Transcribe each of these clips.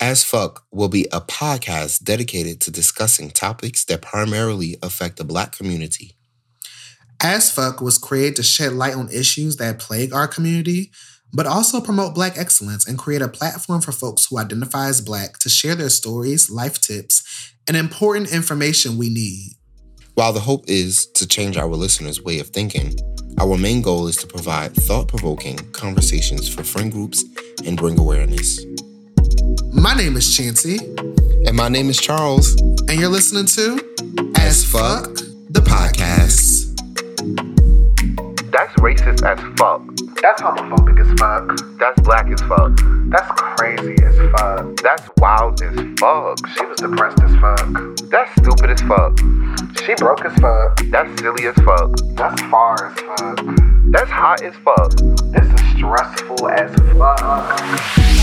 As Fuck will be a podcast dedicated to discussing topics that primarily affect the Black community. As Fuck was created to shed light on issues that plague our community, but also promote Black excellence and create a platform for folks who identify as Black to share their stories, life tips, and important information we need. While the hope is to change our listeners' way of thinking, our main goal is to provide thought provoking conversations for friend groups and bring awareness. My name is Chancey. And my name is Charles. And you're listening to As Fuck, the podcast. That's racist as fuck. That's homophobic as fuck. That's black as fuck. That's crazy as fuck. That's wild as fuck. She was depressed as fuck. That's stupid as fuck. She broke as fuck. That's silly as fuck. That's far as fuck. That's hot as fuck. This is stressful as fuck.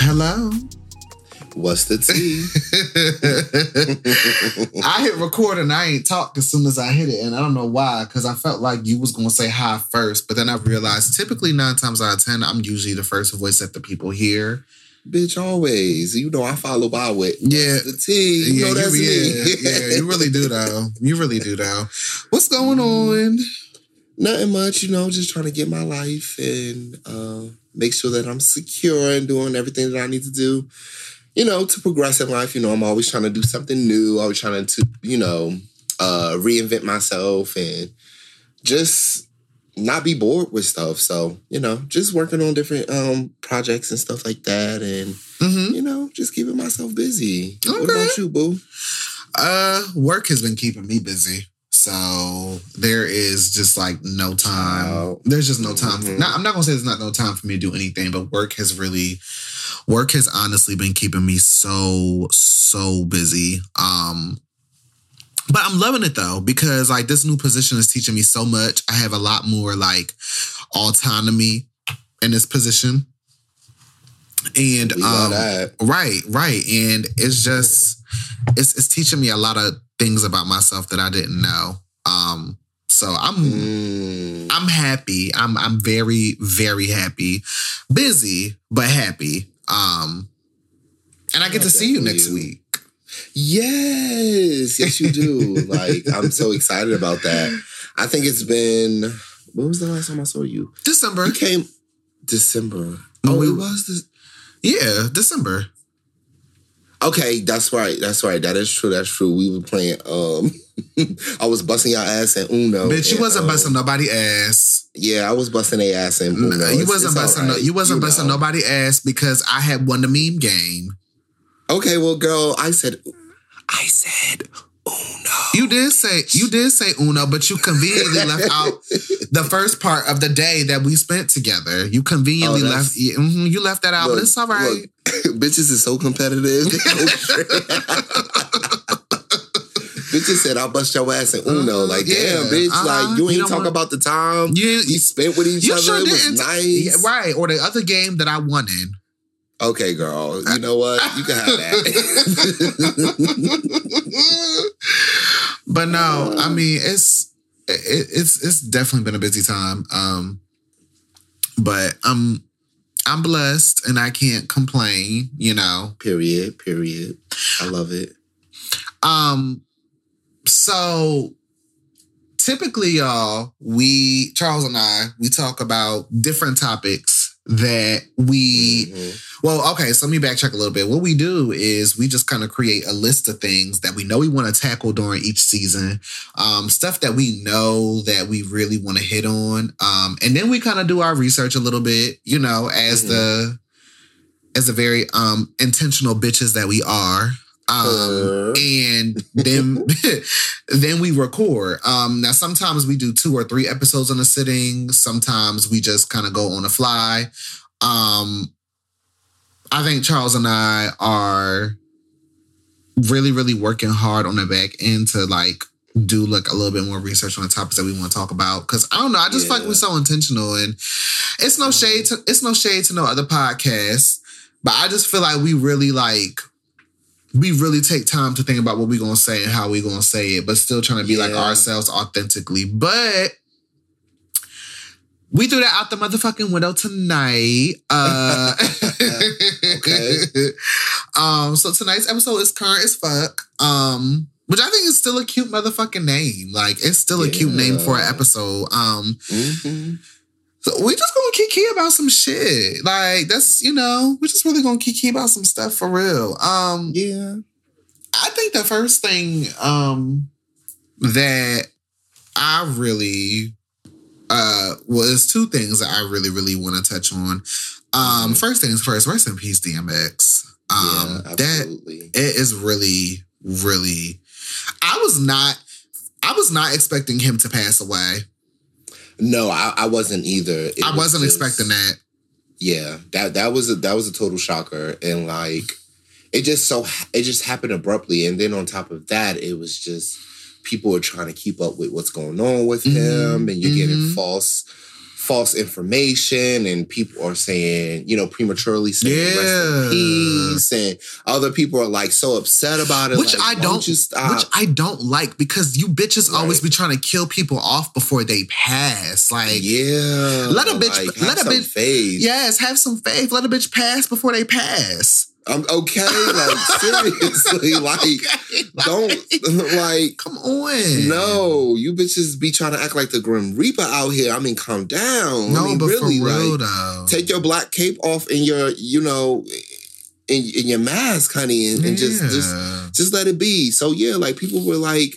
Hello. What's the tea? I hit record and I ain't talk as soon as I hit it, and I don't know why, because I felt like you was gonna say hi first, but then I realized typically nine times out of ten, I'm usually the first voice that the people hear. Bitch, always. You know I follow by with Yeah. The tea. You know that's you, me. yeah, yeah, you really do though. You really do though. What's going on? Nothing much, you know, just trying to get my life and uh, make sure that I'm secure and doing everything that I need to do, you know, to progress in life. You know, I'm always trying to do something new, always trying to, you know, uh, reinvent myself and just not be bored with stuff. So, you know, just working on different um, projects and stuff like that and, Mm-hmm. you know, just keeping myself busy. What about you, boo? Uh, work has been keeping me busy. So there is just like no time. There's just no time. Mhm. Now, I'm not gonna say there's not no time for me to do anything, but work has really, work has honestly been keeping me so so busy. Um, but I'm loving it though because like this new position is teaching me so much. I have a lot more like autonomy in this position, and um. Right, right. And it's just it's it's teaching me a lot of things about myself that I didn't know. Um so I'm Mm. I'm happy. I'm I'm very very happy. Busy, but happy. Um and I get Yeah, to see you next you. week. Yes, yes, you do. like, I'm so excited about that. I think it's been. When was the last time I saw you? December. You came December. No, Oh, it was this. Yeah, December. Okay, that's right. That's right. That is true. That's true. We were playing. Um, I was busting your ass in Uno. Bitch, you and, wasn't um, busting nobody ass. Yeah, I was busting their ass in Uno. No, you wasn't busting no, you wasn't busting know. nobody ass because I had won the meme game. Okay, well, girl, I said, I said Uno. You did say you did say Uno, but you conveniently left out the first part of the day that we spent together. You conveniently Oh, left. mhm, you left that out, but it's all right. look, bitches is so competitive. Bitches said I'll bust your ass in Uno. Like, yeah. damn, bitch. Uh-huh. like, you You ain't don't talk want- about the time You, we spent with each you other. sure it was nice. Yeah, right. Or the other game that I won in. Okay, girl. You know what? You can have that. but no, I mean it's it, it's it's definitely been a busy time. Um, but I'm I'm blessed and I can't complain. You know. period. Period. I love it. Um, so typically, y'all, we Charles and I we talk about different topics that we Mhm. well, okay, so let me backtrack a little bit. What we do is we just kind of create a list of things that we know we want to tackle during each season, um, stuff that we know that we really want to hit on, um, and then we kind of do our research a little bit, you know, as Mhm. the as the very um intentional bitches that we are. Um, and then then we record. Um, now sometimes we do two or three episodes on a sitting. Sometimes we just kind of go on the fly. Um, I think Charles and I are really, really working hard on the back end to like do like a little bit more research on the topics that we want to talk about. Cause I don't know, I just feel like we're so intentional and it's no shade to it's no shade to no other podcasts, but I just feel like we really like we really take time to think about what we're gonna say and how we're gonna say it, but still trying to be like ourselves authentically. But we threw that out the motherfucking window tonight. Uh Okay. Um, so tonight's episode is current as fuck. Um, which I think is still a cute motherfucking name. Like it's still a cute name for an episode. Um, Mhm. So we just gonna kiki about some shit. Like that's you know, we're just really gonna kiki about some stuff for real. Um, Yeah. I think the first thing um that I really uh was two things that I really, really want to touch on. Um, first things first, rest in peace, DMX. Um yeah, that it is really, really I was not I was not expecting him to pass away. No, I, I wasn't either. It I was wasn't just- expecting that. Yeah, that that was a that was a total shocker, and like it just so it just happened abruptly, and then on top of that, it was just people were trying to keep up with what's going on with Mhm, him, and you're getting mhm. false false information, and people are saying you know prematurely saying rest Yeah. in peace, and other people are like so upset about it, Which like, I don't stop? which I don't like because you bitches always be trying to kill people off before they pass. Like yeah, Let a bitch- like, have let a bitch- faith. Yes, have some faith. Let a bitch pass before they pass. I'm okay. Like seriously, like Okay, don't like come on. no. You bitches be trying to act like the Grim Reaper out here. I mean, calm down. no, I mean, but really, for real like though. take your black cape off and your, you know, in, in your mask, honey, and, and just just just let it be. So yeah, like people were like,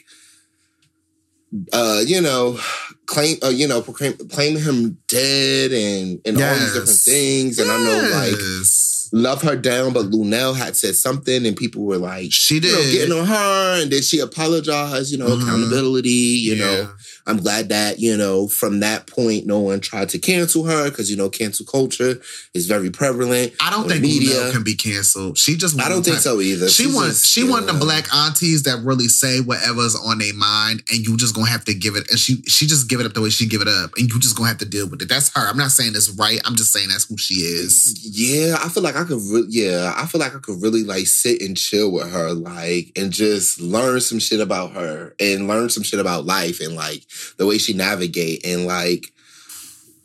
uh, you know, claim, uh, you know, proclaim, claim him dead and and all these different things. And I know like Yes. Love her down, but Luenell had said something, and people were like, she you did. know, getting on her, and then she apologized. You know, Mhm. accountability. You Yeah. know, I'm glad that you know from that point, no one tried to cancel her because you know cancel culture is very prevalent. I don't think media. Luenell can be canceled. She just I don't think so either. She wants she one the black aunties that really say whatever's on their mind, and you just gonna have to give it. And she she just give it up the way she give it up, and you just gonna have to deal with it. That's her. I'm not saying it's right. I'm just saying that's who she is. Yeah, I feel like I could. Re- yeah, I feel like I could really like sit and chill with her, like, and just learn some shit about her and learn some shit about life and like the way she navigate and like.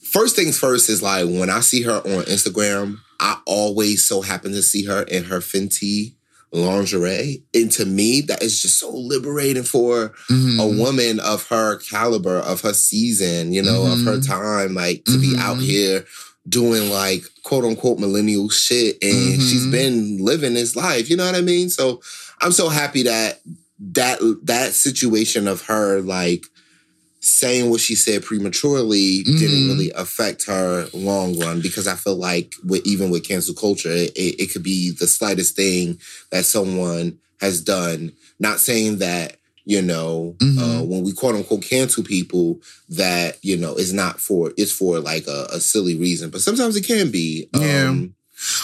First things first is like when I see her on Instagram, I always so happen to see her in her Fenty lingerie, and to me, that is just so liberating for Mhm. a woman of her caliber, of her season, you know, of her Mhm. time, like to be out Mhm. here doing like quote unquote millennial shit. And she's Mhm. been living this life, you know what I mean? So I'm so happy that that that situation of her like saying what she said prematurely didn't Mhm. really affect her long run because I feel like with even with cancel culture, it, it could be the slightest thing that someone has done. Not saying that you know Mhm. uh, when we quote unquote cancel people that you know is not for it's for like a, a silly reason, but sometimes it can be. Yeah. Um,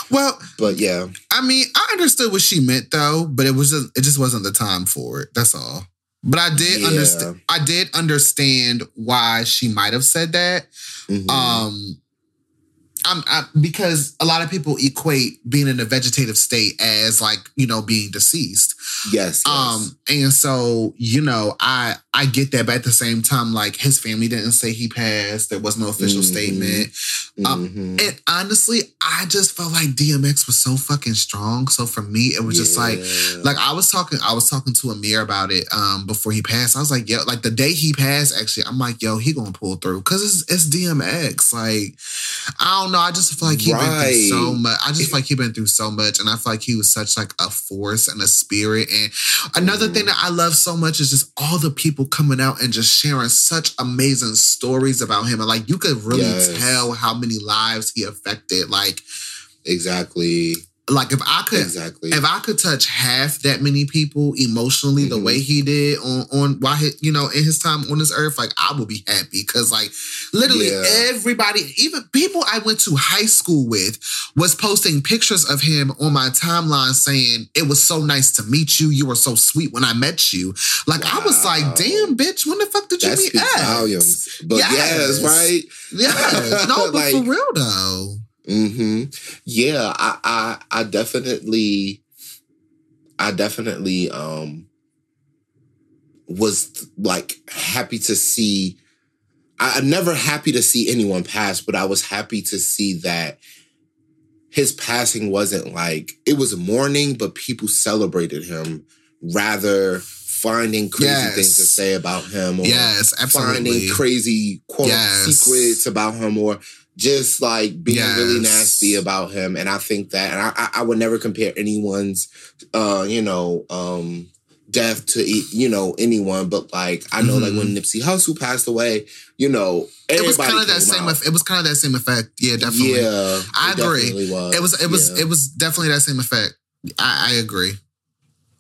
Well, but yeah, I mean, I understood what she meant though, but it was just it just wasn't the time for it. That's all. But I did Yeah. understand. I did understand why she might have said that. Mhm. Um, I'm I, because a lot of people equate being in a vegetative state as like you know being deceased. yes, yes. Um, and so you know, I I get that, but at the same time, like his family didn't say he passed. There was no official Mhm. statement. um, Mhm. And honestly, I just felt like DMX was so fucking strong. So for me, it was just like like I was talking, I was talking to Amir about it um before he passed. I was like, yo, like the day he passed, actually, I'm like, yo, he gonna pull through because it's it's DMX. Like, I don't know. I just feel like he been through so much. I just feel like he been through so much, and I feel like he was such like a force and a spirit. And another Mhm. thing that I love so much is just all the people coming out and just sharing such amazing stories about him, and like you could really Yes. tell how many lives he affected. Like, exactly. Like if I could exactly. if I could touch half that many people emotionally the Mhm. way he did on on why he, you know in his time on this earth, like I would be happy because like literally Yeah. everybody, even people I went to high school with, was posting pictures of him on my timeline saying it was so nice to meet you. You were so sweet when I met you. Like I was like, damn, bitch, when the fuck did you meet X? volumes. But Yes. yes, right? Yeah, no, but for real though. Hmm Yeah, I, I I definitely I definitely um was like happy to see I, I'm never happy to see anyone pass, but I was happy to see that his passing wasn't like it was a mourning, but people celebrated him rather finding crazy Yes. things to say about him or Yes, absolutely. finding crazy quote Yes. secrets about him or just like being really nasty about him. And I think that, and I, I, would never compare anyone's, uh, you know, um, death to you know anyone, but like I know like when Nipsey Hussle passed away, you know, Mm-hmm. It was kind of that same. eff- It was kind of that same effect. Yeah, definitely. Yeah, I agree. Was. It was. It was. Yeah. It was definitely that same effect. I, I agree.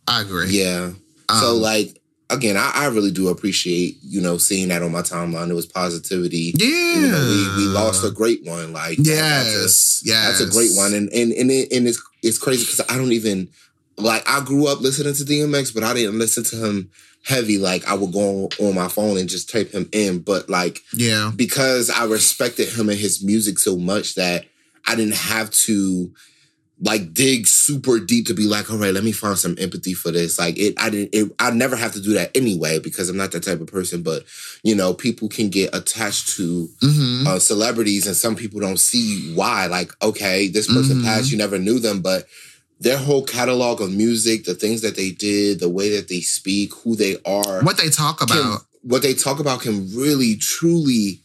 I agree. Yeah. so Um, like again, I, I really do appreciate you know seeing that on my timeline. It was positivity. yeah, You know, we, we lost a great one. Like Yes, yes, That's a great one, and and and, it, and it's it's crazy because I don't even like I grew up listening to DMX, but I didn't listen to him heavy. Like I would go on, on my phone and just type him in, but like Yeah, because I respected him and his music so much that I didn't have to like dig super deep to be like, all right, let me find some empathy for this. Like it, I didn't, it, I never have to do that anyway because I'm not that type of person. But you know, people can get attached to hmm uh, celebrities, and some people don't see why. Like, okay, this person Mhm. passed, you never knew them, but their whole catalog of music, the things that they did, the way that they speak, who they are, what they talk can- about. what they talk about can really truly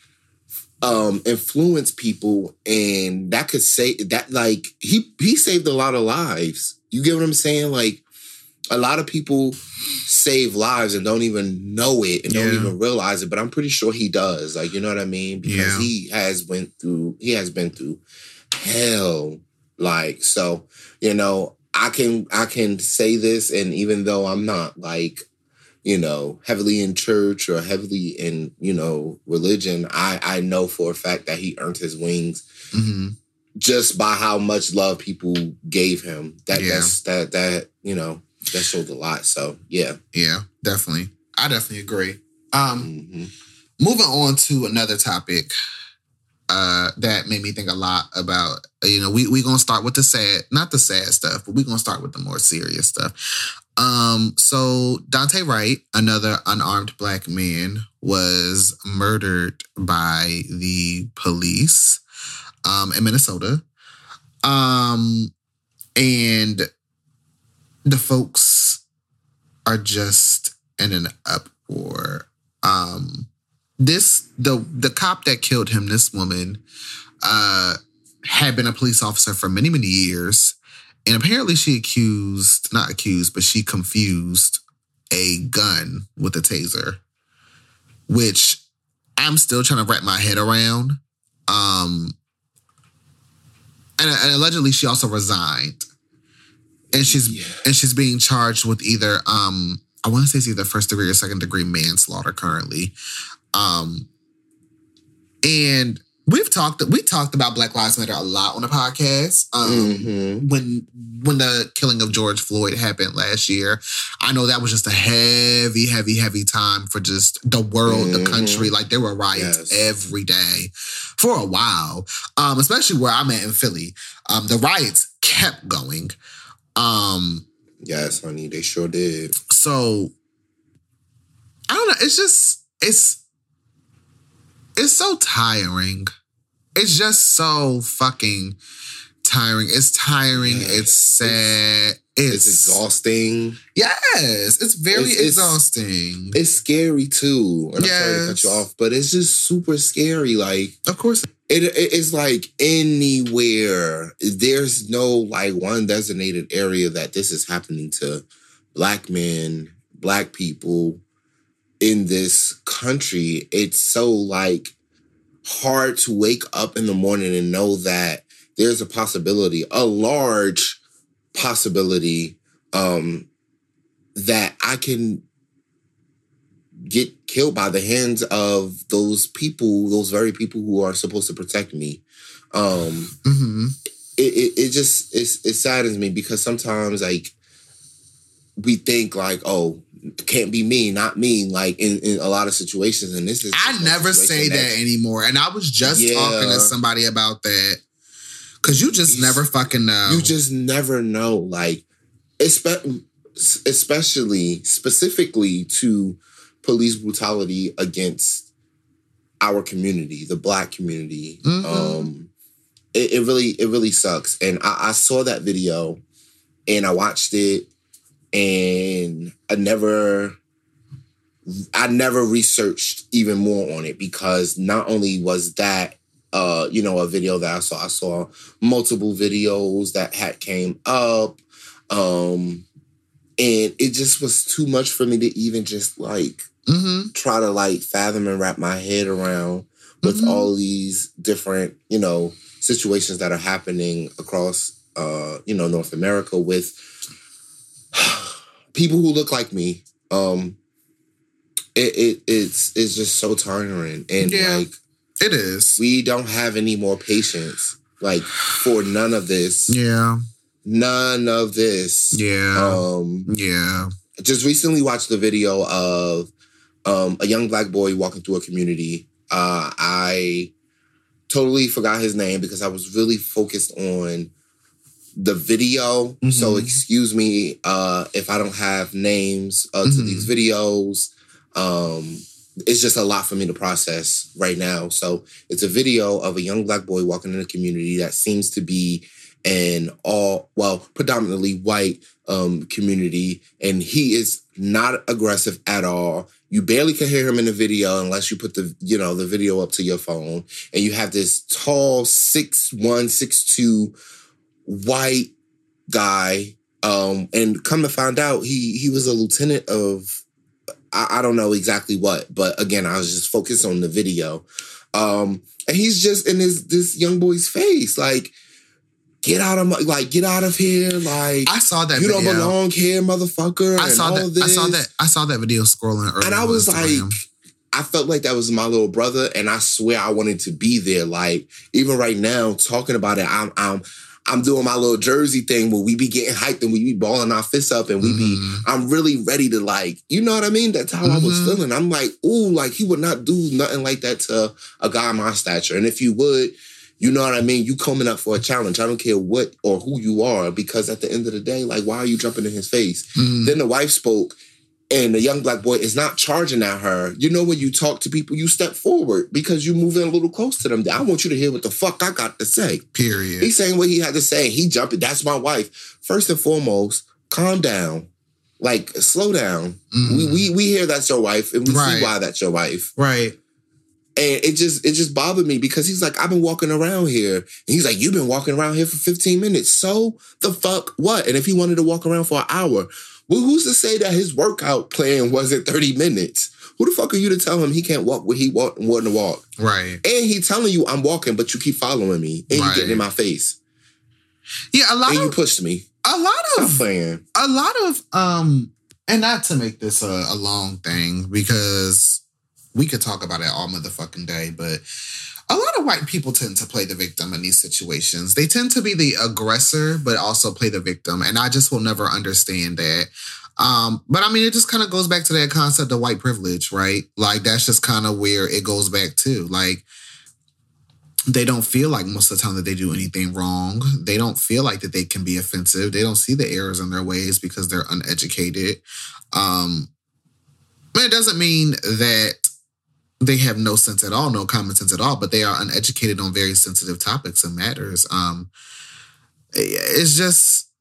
um influence people and that could say that like he he saved a lot of lives. You get what i'm saying? Like a lot of people save lives and don't even know it and don't even realize it but i'm pretty sure he does. Like you know what i mean? Because Yeah. he has went through he has been through hell. Like so you know i can i can say this and even though i'm not like you know heavily in church or heavily in you know religion i i know for a fact that he earned his wings hmm just by how much love people gave him that Yeah. that's that that you know that showed a lot so yeah Yeah, definitely. I definitely agree. Um, Mhm. moving on to another topic uh that made me think a lot about you know we we gonna start with the sad not the sad stuff but we gonna start with the more serious stuff. Um so Daunte Wright another unarmed black man was murdered by the police um in minnesota. Um and the folks are just in an uproar. Um this the the cop that killed him this woman uh had been a police officer for many many years and apparently she accused not accused but she confused a gun with a taser which i'm still trying to wrap my head around um and, and allegedly she also resigned and she's Yeah. and she's being charged with either um I want to say it's either first degree or second degree manslaughter currently. Um and we've talked we talked about Black Lives Matter a lot on the podcast. Um Mhm. when when the killing of George Floyd happened last year, I know that was just a heavy, heavy, heavy time for just the world, the Mhm. country. Like there were riots Yes. every day for a while. Um, especially where I'm at in Philly. Um, the riots kept going. Um, yes honey they sure did so I don't know. It's just it's it's so tiring. It's just so fucking tiring. It's tiring. Yeah. It's sad. It's, it's exhausting Yes, it's very It's- it's- exhausting. it's scary too and i'm sorry to cut you off but it's just super scary like of course. It, it- it's like anywhere. There's no like one designated area that this is happening to black men, black people in this country. It's so like hard to wake up in the morning and know that there's a possibility, a large possibility um, that I can get killed by the hands of those people, those very people who are supposed to protect me. Um, hmm it, it, it just it's, it saddens me because sometimes like we think like oh it can't be me not me like in, in a lot of situations and this is I never say situation that anymore. And I was just Yeah. talking to somebody about that. Cause you just You- never fucking know. you just never know like espe- especially specifically to police brutality against our community the black community Mhm. um it, it really it really sucks and I, I saw that video and i watched it and i never i never researched even more on it because not only was that uh you know a video that i saw i saw multiple videos that had came up um and it just was too much for me to even just like hmm try to like fathom and wrap my head around with Mhm. all these different you know situations that are happening across uh you know north america with people who look like me um it, it it's it's just so tiring and Yeah. like It is. we don't have any more patience like for none of this yeah. none of this Yeah. um yeah. just recently watched the video of um, a young black boy walking through a community. Uh, I totally forgot his name because I was really focused on the video. So Mhm. excuse me uh, if I don't have names uh, to Mhm. these videos. Um, it's just a lot for me to process right now. So it's a video of a young black boy walking in a community that seems to be an all well predominantly white um, community, and he is not aggressive at all. You barely can hear him in the video unless you put the you know the video up to your phone, and you have this tall six one six two white guy. Um, and come to find out, he he was a lieutenant of I, I don't know exactly what, but again, I was just focused on the video. Um, and he's just in this this young boy's face, like, get out of my like get out of here, like I saw that you video. don't belong here, motherfucker. I saw that. This. I saw that. I saw that video scrolling earlier. and I was Instagram. like, I felt like that was my little brother, and I swear I wanted to be there. Like even right now, talking about it, I'm I'm I'm doing my little Jersey thing where we be getting hyped and we be balling our fists up and we be. Mhm. I'm really ready to like, you know what I mean? That's how I was Mhm. feeling. I'm like, ooh, like he would not do nothing like that to a guy my stature. And if you would, you know what I mean? You coming up for a challenge. I don't care what or who you are, because at the end of the day, like, why are you jumping in his face? Mhm. Then the wife spoke, and the young black boy is not charging at her. You know, when you talk to people, you step forward because you move in a little close to them. I want you to hear what the fuck I got to say. period. He's saying what he had to say. He jumping. That's my wife. First and foremost, calm down. Like, slow down. Mhm. We, we we hear that's your wife, and we Right. see why that's your wife. right. And it just it just bothered me because he's like, I've been walking around here. And he's like, You've been walking around here for 15 minutes. So the fuck what? And if he wanted to walk around for an hour, well, who's to say that his workout plan wasn't 30 minutes? Who the fuck are you to tell him he can't walk where he walk want to walk? Right. And he telling you I'm walking, but you keep following me and you Right. getting in my face. Yeah. A lot And you pushed me. a lot of playing. a lot of um and not to make this a, a long thing because we could talk about it all motherfucking day but a lot of white people tend to play the victim in these situations they tend to be the aggressor but also play the victim and i just will never understand that um but i mean it just kind of goes back to that concept of white privilege right like that's just kind of where it goes back to like they don't feel like most of the time that they do anything wrong. They don't feel like that they can be offensive. They don't see the errors in their ways because they're uneducated. Um, but it doesn't mean that they have no sense at all, no common sense at all, but they are uneducated on very sensitive topics and matters. Um, it's just,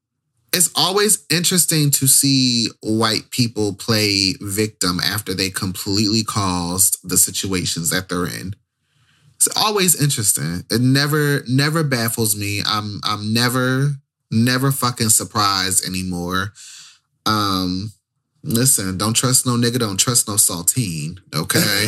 it's always interesting to see white people play victim after they completely caused the situations that they're in it's always interesting. It never never baffles me. I'm I'm never never fucking surprised anymore. Um Listen, don't trust no nigga, don't trust no saltine. Okay,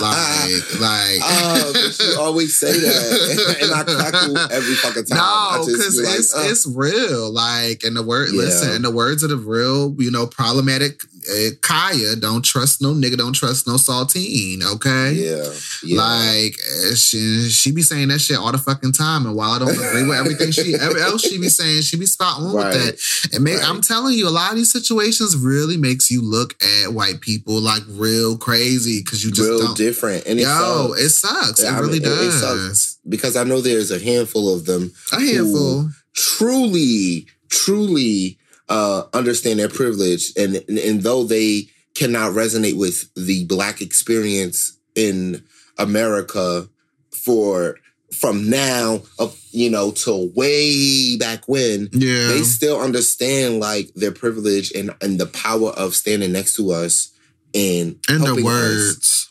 like, like. Oh, but you always say that, and I cackle every fucking time. No, because like, it's "Ugh." it's real. Like, in the word, Yeah. listen, in the words of the real, you know, problematic uh, Kaya, don't trust no nigga, don't trust no saltine. Okay, yeah, yeah. like uh, she she be saying that shit all the fucking time, and while I don't agree with everything she every else she be saying, she be spot on Right. with that. And man, Right. I'm telling you, a lot of these situations really makes you look at white people like real crazy because you just real don't. different, and it Yo, sucks. it sucks. Yeah, it I really mean, it- it does. sucks. because I know there's a handful of them A handful. truly, truly uh, understand their privilege, and, and and though they cannot resonate with the black experience in America for from now up, you know, to way back when, Yeah. they still understand like their privilege and and the power of standing next to us and and the helping us. words.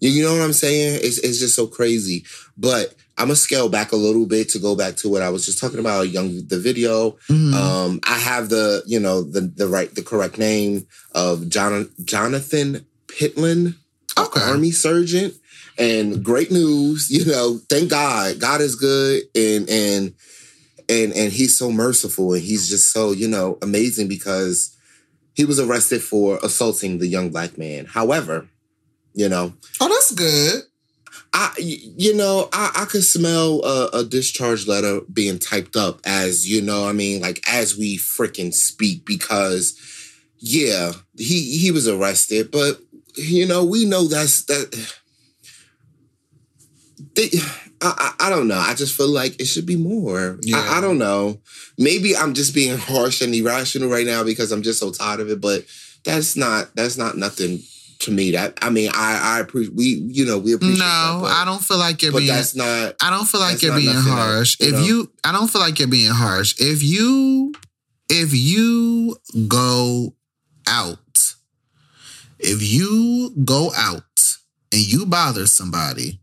You, know what I'm saying? It's it's just so crazy. But I'm gonna scale back a little bit to go back to what I was just talking about. Young the video. Mhm. Um, I have the you know the the right the correct name of John, Jonathan Pentland, Okay. army surgeon, and great news. You know, thank God. God is good, and and and and He's so merciful, and He's just so you know amazing because he was arrested for assaulting the young black man. However, you know. oh, that's good. I, you know, I, I could smell a, a discharge letter being typed up as, you know, I mean, like as we freaking speak, because yeah, he he was arrested, but you know, we know that's that. They, I, I I don't know. I just feel like it should be more. Yeah. I, I don't know. Maybe I'm just being harsh and irrational right now because I'm just so tired of it. But that's not that's not nothing to me. That I mean, I I appreciate we you know we appreciate. that, No, but- I don't feel like you're but being. that's not I don't feel like you're being nothing that, harsh. you if know. you, I don't feel like you're being harsh. If you, if you go out, if you go out and you bother somebody,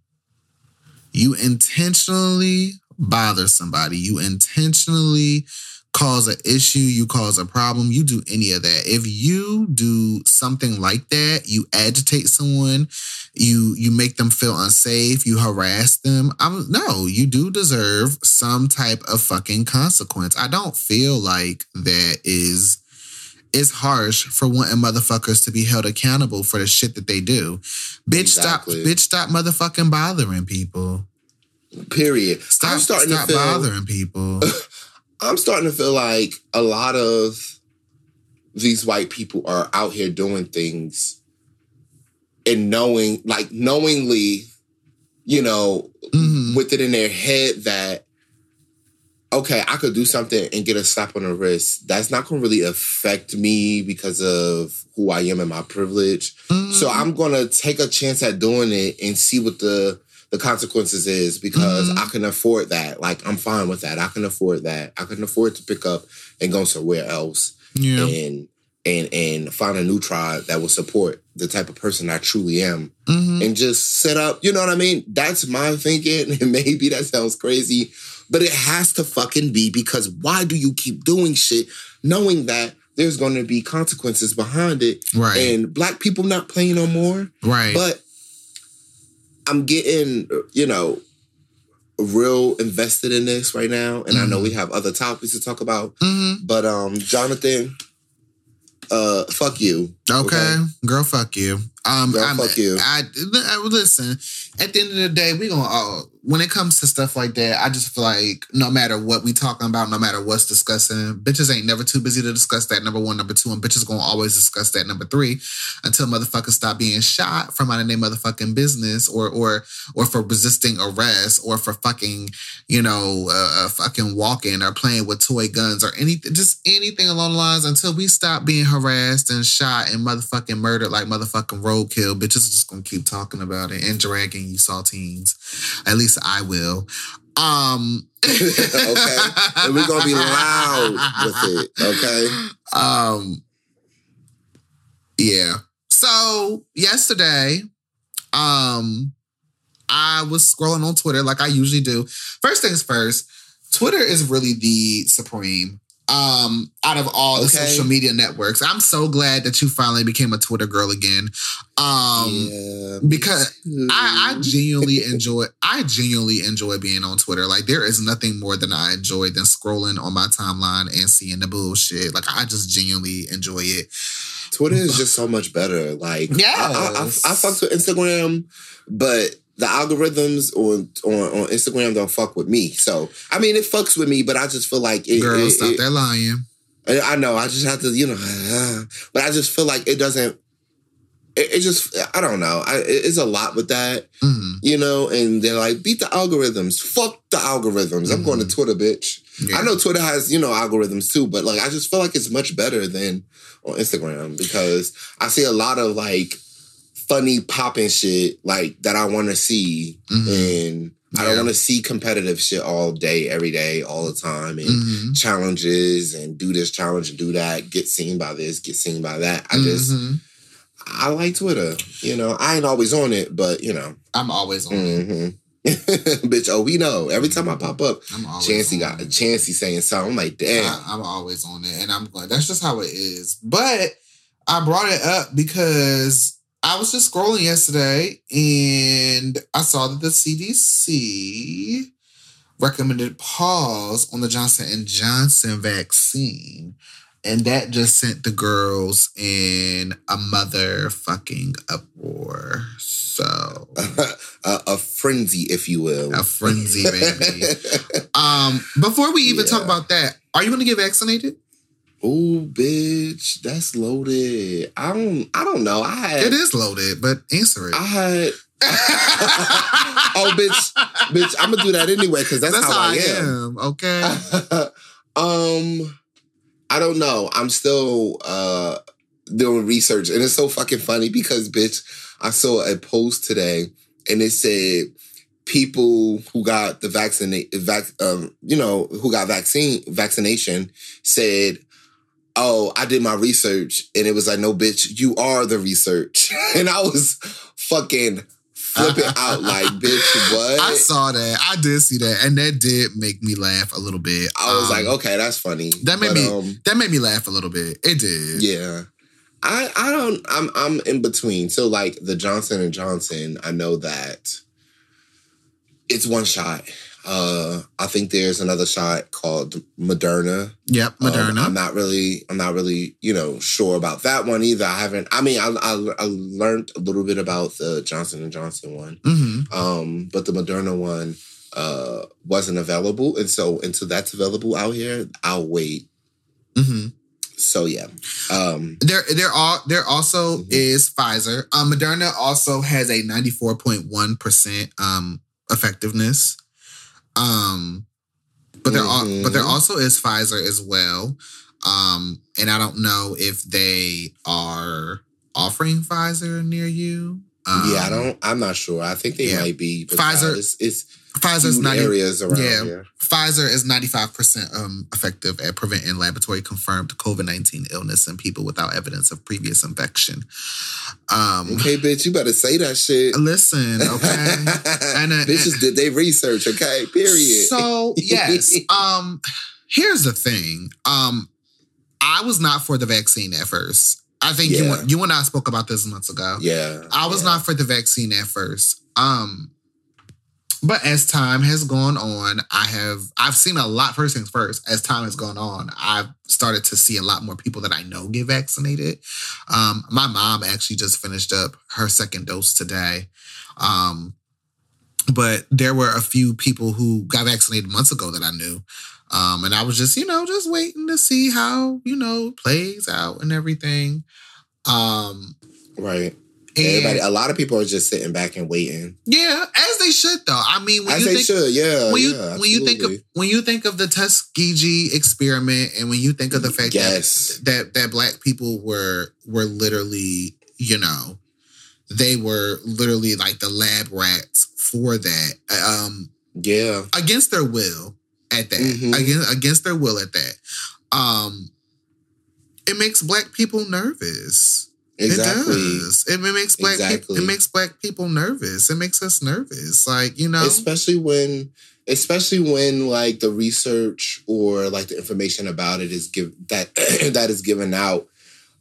you intentionally bother somebody. You intentionally cause an issue, you cause a problem, you do any of that. If you do something like that, you agitate someone, you you make them feel unsafe, you harass them. I'm no, you do deserve some type of fucking consequence. I don't feel like that is is harsh for wanting motherfuckers to be held accountable for the shit that they do. Bitch, Exactly. stop bitch stop motherfucking bothering people. period. Stop, I'm starting stop to feel bothering people. I'm starting to feel like a lot of these white people are out here doing things and knowing, like knowingly, you know, Mhm. with it in their head that okay, I could do something and get a slap on the wrist. That's not going to really affect me because of who I am and my privilege. Mhm. So I'm gonna take a chance at doing it and see what the the consequences is because Mhm. I can afford that. Like I'm fine with that. I can afford that. I can afford to pick up and go somewhere else yeah. and and and find a new tribe that will support the type of person I truly am Mhm. and just set up. You know what I mean? That's my thinking, and maybe that sounds crazy, but it has to fucking be because why do you keep doing shit knowing that? There's going to be consequences behind it, Right. and black people not playing no more. right. But I'm getting, you know, real invested in this right now. And I know Mhm. we have other topics to talk about. Mhm. But um, Jonathan, uh, fuck you. Okay. girl, fuck you. Um, Girl, I'm, fuck you. I, I listen. At the end of the day, we gonna. Uh, when it comes to stuff like that, I just feel like no matter what we talking about, no matter what's discussing, bitches ain't never too busy to discuss that. Number one, number two, and bitches gonna always discuss that. Number three, until motherfuckers stop being shot for minding their motherfucking business, or or or for resisting arrest, or for fucking you know uh, uh, fucking walking or playing with toy guns or anything, just anything along the lines. Until we stop being harassed and shot and motherfucking murdered like motherfucking roadkill, bitches are just gonna keep talking about it and dragging you saltines. At least I will. Um okay. And we're gonna be loud with it. Okay. Um Yeah. So yesterday, um, I was scrolling on Twitter like I usually do. First things first, Twitter is really the supreme um, out of all the social media networks. I'm so glad that you finally became a Twitter girl again. Um, yeah, because I, I genuinely enjoy I genuinely enjoy being on Twitter. Like there is nothing more than I enjoy than scrolling on my timeline and seeing the bullshit. Like I just genuinely enjoy it. Twitter is just so much better. Like, I, I, I, Yes. I fuck with Instagram, but the algorithms on, on on Instagram don't fuck with me. So, I mean, it fucks with me, but I just feel like it. Girl, it- stop it- that lying. I know. I just have to, you know, but I just feel like it doesn't. It, it just, I don't know. I, it- it's a lot with that, Mhm. you know. And they're like, beat the algorithms. Fuck the algorithms. I'm going to Twitter, bitch. Yeah. I know Twitter has, you know, algorithms too, but like I just feel like it's much better than on Instagram because I see a lot of like funny popping shit like that I want to see, Mhm. and I don't want to see competitive shit all day, every day, all the time, and Mhm. challenges and do this challenge and do that, get seen by this, get seen by that. I just Mhm. I like Twitter. You know, I ain't always on it, but you know, I'm always on. it. mhm. bitch. Oh, we know. Every time I pop up, I'm always Chancey got it. Chancey saying something. I'm like, damn. I, am always on it, and I'm going. That's just how it is. But I brought it up because I was just scrolling yesterday, and I saw that the CDC recommended pause on the Johnson and Johnson vaccine, and that just sent the girls in a motherfucking uproar. So a, a frenzy, if you will. a frenzy, baby. um, before we even talk about that, are you going to get vaccinated? Ooh, bitch, that's loaded. I don't. I don't know. I had. It is loaded, but answer it. I had. oh, bitch, bitch. I'm gonna do that anyway because that's, how, I am. Okay. um, I don't know. I'm still uh doing research, and it's so fucking funny because, bitch, I saw a post today, and it said people who got the vaccinate, vac, um, you know, who got vaccine vaccination said. Oh, I did my research and it was like, no, bitch, you are the research. And I was fucking flipping out like, bitch, what? I saw that. I did see that, and that did make me laugh a little bit. I was Um, like, okay, that's funny. that made But, me um, that made me laugh a little bit. It did. yeah. I I don't I'm I'm in between. So like the Johnson and Johnson, I know that it's one shot. Uh I think there's another shot called Moderna. Yep. Um, Moderna. I'm not really I'm not really, you know, sure about that one either. I haven't I mean I I, I learned a little bit about the Johnson and Johnson one. hmm Um but the Moderna one uh wasn't available and so until that's available out here, I'll wait. hmm So yeah. Um There, there are there also Mhm. is Pfizer. Um, Moderna also has a ninety four point one percent um effectiveness. Um, but there are but there Mhm. also is Pfizer as well. Um, and I don't know if they are offering Pfizer near you. Um, yeah, I don't I'm not sure. I think they yeah. might be Pfizer- It's, it's Pfizer's few ninety. areas around yeah. here. Pfizer is ninety five percent um effective at preventing laboratory confirmed COVID nineteen illness in people without evidence of previous infection. Um, Okay, bitch, you better say that shit. Listen, okay. And, uh, Bitches did they research, okay? Period. So yes, um, here's the thing. Um, I was not for the vaccine at first. I think you you and I spoke about this months ago. yeah. I was yeah. not for the vaccine at first. Um, but as time has gone on, I have I've seen a lot. First things first, as time has gone on, I've started to see a lot more people that I know get vaccinated. Um, my mom actually just finished up her second dose today. Um, but there were a few people who got vaccinated months ago that I knew. Um, and I was just, you know, just waiting to see how, you know, plays out and everything. Um, Right. Everybody a lot of people are just sitting back and waiting. yeah, as they should though. I mean, when As you they think should, yeah. when you yeah, when you think of when you think of the Tuskegee experiment, and when you think of the fact Yes. that that that black people were were literally, you know, they were literally like the lab rats for that, um, Yeah. against their will. At that, Mhm. against against their will. At that, um, it makes black people nervous. Exactly. It does. It makes black people. Exactly. It makes black people nervous. It makes us nervous. Like you know. Especially when especially when like the research or like the information about it is give that that is given out.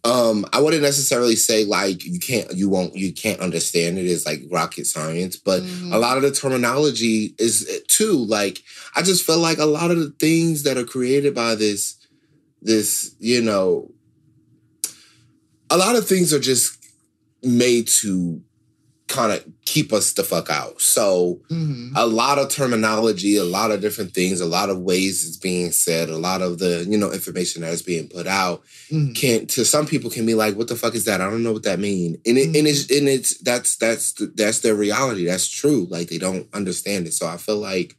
Um, I wouldn't necessarily say like you can't, you won't, you can't understand it is like rocket science, but Mhm. a lot of the terminology is eh, too like I just feel like a lot of the things that are created by this, this you know, a lot of things are just made to kind of keep us the fuck out. So Mhm. a lot of terminology, a lot of different things, a lot of ways it's being said, a lot of the you know information that is being put out Mhm. can to some people can be like, what the fuck is that? I don't know what that mean. And it, and it's and it's that's that's that's their reality. That's true. Like they don't understand it. So I feel like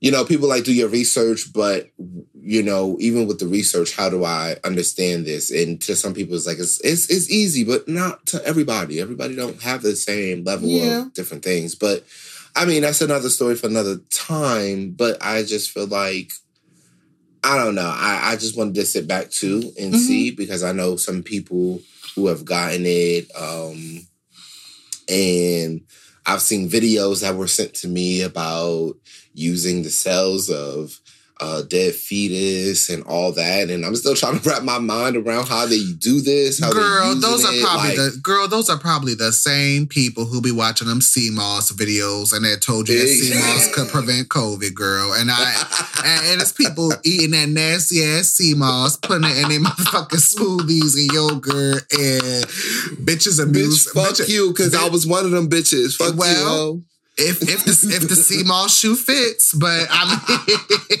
you know people like do your research, but you know even with the research, how do I understand this? And to some people, it's like it's it's, it's easy, but not to everybody. Everybody don't have the same level Yeah. of different things. But I mean, that's another story for another time. But I just feel like I don't know. I, I just wanted to sit back too and Mhm. see because I know some people who have gotten it. Um, and I've seen videos that were sent to me about using the cells of uh, dead fetus and all that. And I'm still trying to wrap my mind around how they do this. How Girl, those are probably like, the girl. Those are probably the same people who be watching them sea moss videos and that told you that. sea moss could prevent COVID, girl. And I and, and it's people eating that nasty ass sea moss, putting it in their motherfucking smoothies and yogurt, and bitches Bitch, abuse. fuck bitch- you, because I was one of them bitches. Fuck Well, you. If if the if the sea moss shoe fits, but I mean,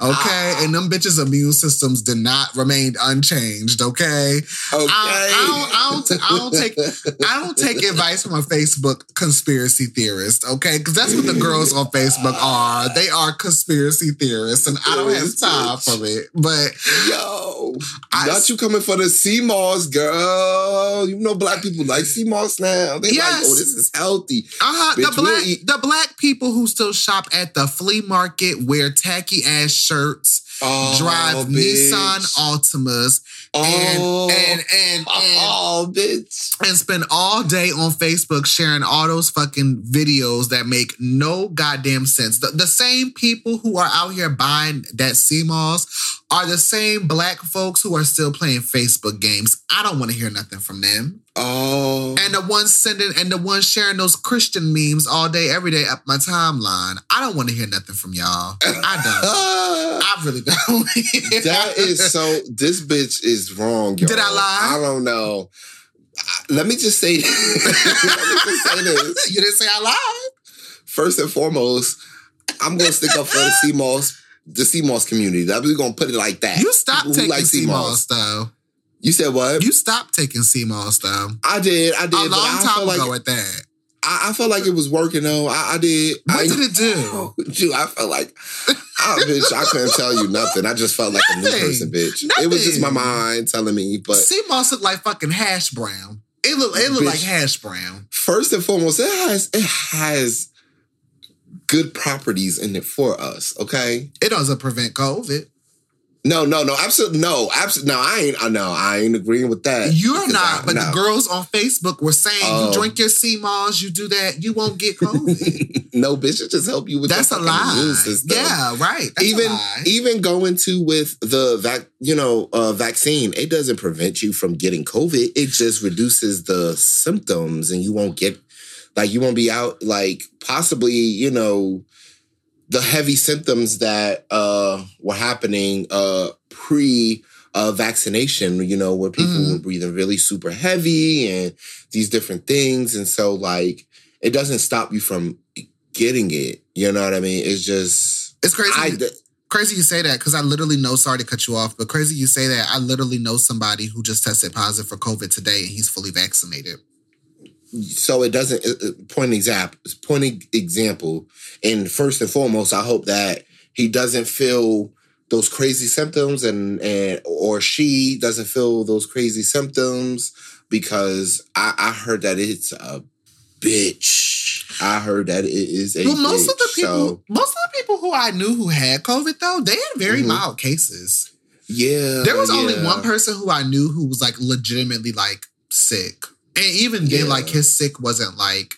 okay, and them bitches' immune systems did not remain unchanged. Okay, Okay. I, I, don't, I, don't, I don't take I don't take advice from a Facebook conspiracy theorist, okay? Because that's what the girls on Facebook are. They are conspiracy theorists, and I don't have time for it. But Yo, I- not you coming for the sea moss, girl. You know black people like sea moss now. They like, oh, this is healthy. uh-huh, Bitch, the we'll black eat- the black people who still shop at the flea market wear tacky ass shirts, Oh, drive bitch. Nissan Altimas, Oh, and and and and oh, bitch. and spend all day on Facebook sharing all those fucking videos that make no goddamn sense. The, the same people who are out here buying that sea moss are the same black folks who are still playing Facebook games. I don't want to hear nothing from them. Oh, And the ones sending and the ones sharing those Christian memes all day, every day up my timeline. I don't want to hear nothing from y'all. I don't. I really don't. that is so. This bitch is wrong. Yo. Did I lie? I don't know. Let me just say. let me just say this. you didn't say I lied. First and foremost, I'm gonna stick up for the sea moss, the sea moss community. That we're gonna put it like that. You stop Who taking like sea moss though. You said what? You stopped taking sea moss though. I did. I did. a long time like ago at that. I, I felt like it was working though. I, I did. What I, did it do? Oh, Dude, I felt like, I, bitch, I couldn't tell you nothing. I just felt like a new person, bitch. It was just my mind telling me. But sea moss looked like fucking hash brown. It looked it looked Bitch. like hash brown. first and foremost, it has it has good properties in it for us. Okay. It doesn't prevent COVID. No, no, no, absolutely no, absolutely no. I ain't. I know. I ain't agreeing with that. You're not, I- but no. the girls on Facebook were saying Oh. you drink your sea moss, you do that, you won't get COVID. no, bitch, it just help you with That's a your fucking immune lie. Yeah, right. That's even even going to with the vac, you know, uh, vaccine, it doesn't prevent you from getting COVID. It just reduces the symptoms, and you won't get like you won't be out like possibly, you know, the heavy symptoms that uh were happening uh pre uh vaccination, you know, where people Mhm. were breathing really super heavy and these different things. And so like it doesn't stop you from getting it. You know what I mean? It's just It's crazy. I crazy you say that because I literally know. Sorry to cut you off, but crazy you say that. I literally know somebody who just tested positive for COVID today, and he's fully vaccinated. So it doesn't uh, uh, point example point example and first and foremost i hope that he doesn't feel those crazy symptoms and and or she doesn't feel those crazy symptoms because i i heard that it's a bitch i heard that it is a Well, most of the bitch. people, so, most of the people who I knew who had COVID though, they had very Mhm. mild cases. yeah There was only one person who I knew who was like legitimately like sick, and even then, like his sick wasn't like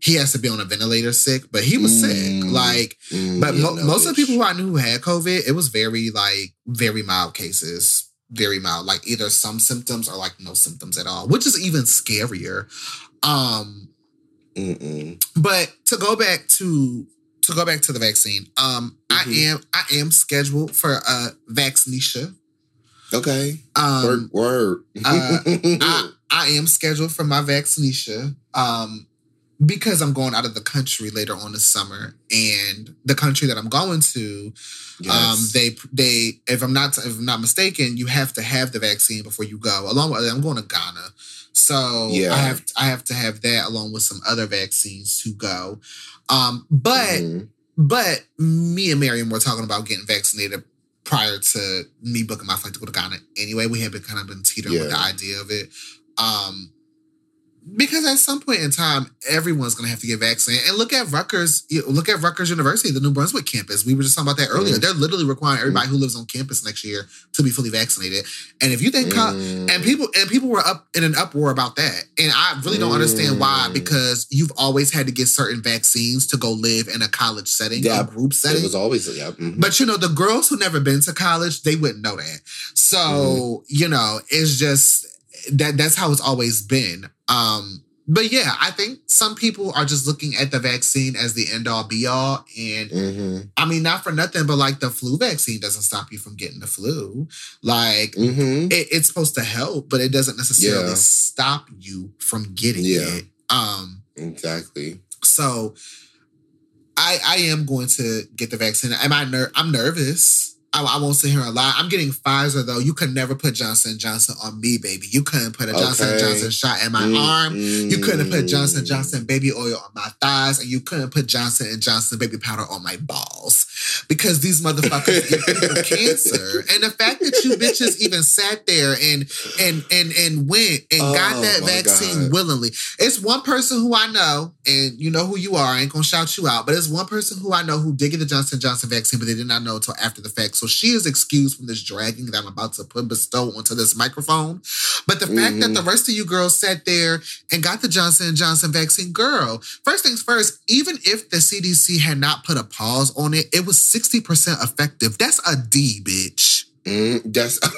he has to be on a ventilator sick, but he was sick. Mm. Like, Mm, but mo- most of the people who I knew who had COVID, it was very like very mild cases. Very mild, like either some symptoms or like no symptoms at all, which is even scarier. Um, Mm-mm. but to go back to to go back to the vaccine, um, I Mhm. am I am scheduled for a vaccination. Okay. Um, word. Word. uh, I, I am scheduled for my vaccination um, because I'm going out of the country later on this summer, and the country that I'm going to, um, they they if I'm not if I'm not mistaken, you have to have the vaccine before you go. Along with I'm going to Ghana, so Yeah. I have I have to have that along with some other vaccines to go. Um, but Mhm. but me and Miriam were talking about getting vaccinated prior to me booking my flight to go to Ghana. Anyway, we had been kind of been teetering with the idea of it. Um, because at some point in time, everyone's gonna have to get vaccinated. And look at Rutgers, look at Rutgers University, the New Brunswick campus. We were just talking about that earlier. Mhm. They're literally requiring everybody who lives on campus next year to be fully vaccinated. And if you think Mm. and people and people were up in an uproar about that. And I really don't understand why, Mm. because you've always had to get certain vaccines to go live in a college setting, Yeah, a group setting. it was always yeah. mhm. But you know, the girls who never been to college, they wouldn't know that. So, Mm-hmm. you know, it's just that that's how it's always been. Um, but yeah, I think some people are just looking at the vaccine as the end all be all. And Mhm. I mean, not for nothing, but like the flu vaccine doesn't stop you from getting the flu. Like Mhm. it, it's supposed to help, but it doesn't necessarily Yeah. stop you from getting Yeah. it. Um, Exactly. so I I am going to get the vaccine. Am I ner- I'm nervous. I, I won't sit here and lie. I'm getting Pfizer though. You could never put Johnson Johnson on me, baby. You couldn't put a Johnson Okay. Johnson shot in my Mm, arm. You couldn't put Johnson mm. Johnson baby oil on my thighs, and you couldn't put Johnson and Johnson baby powder on my balls because these motherfuckers give people cancer. And the fact that you bitches even sat there and and and and went and got Oh, that vaccine God. willingly. It's one person who I know, and you know who you are. I ain't gonna shout you out, but it's one person who I know who did get the Johnson Johnson vaccine, but they did not know until after the fact. So she is excused from this dragging that I'm about to put bestow onto this microphone. But the fact that the mm-hmm. rest of you girls sat there and got the Johnson and Johnson vaccine, girl. First things first, even if the CDC had not put a pause on it, it was 60% effective. That's a D, bitch. Mm, that's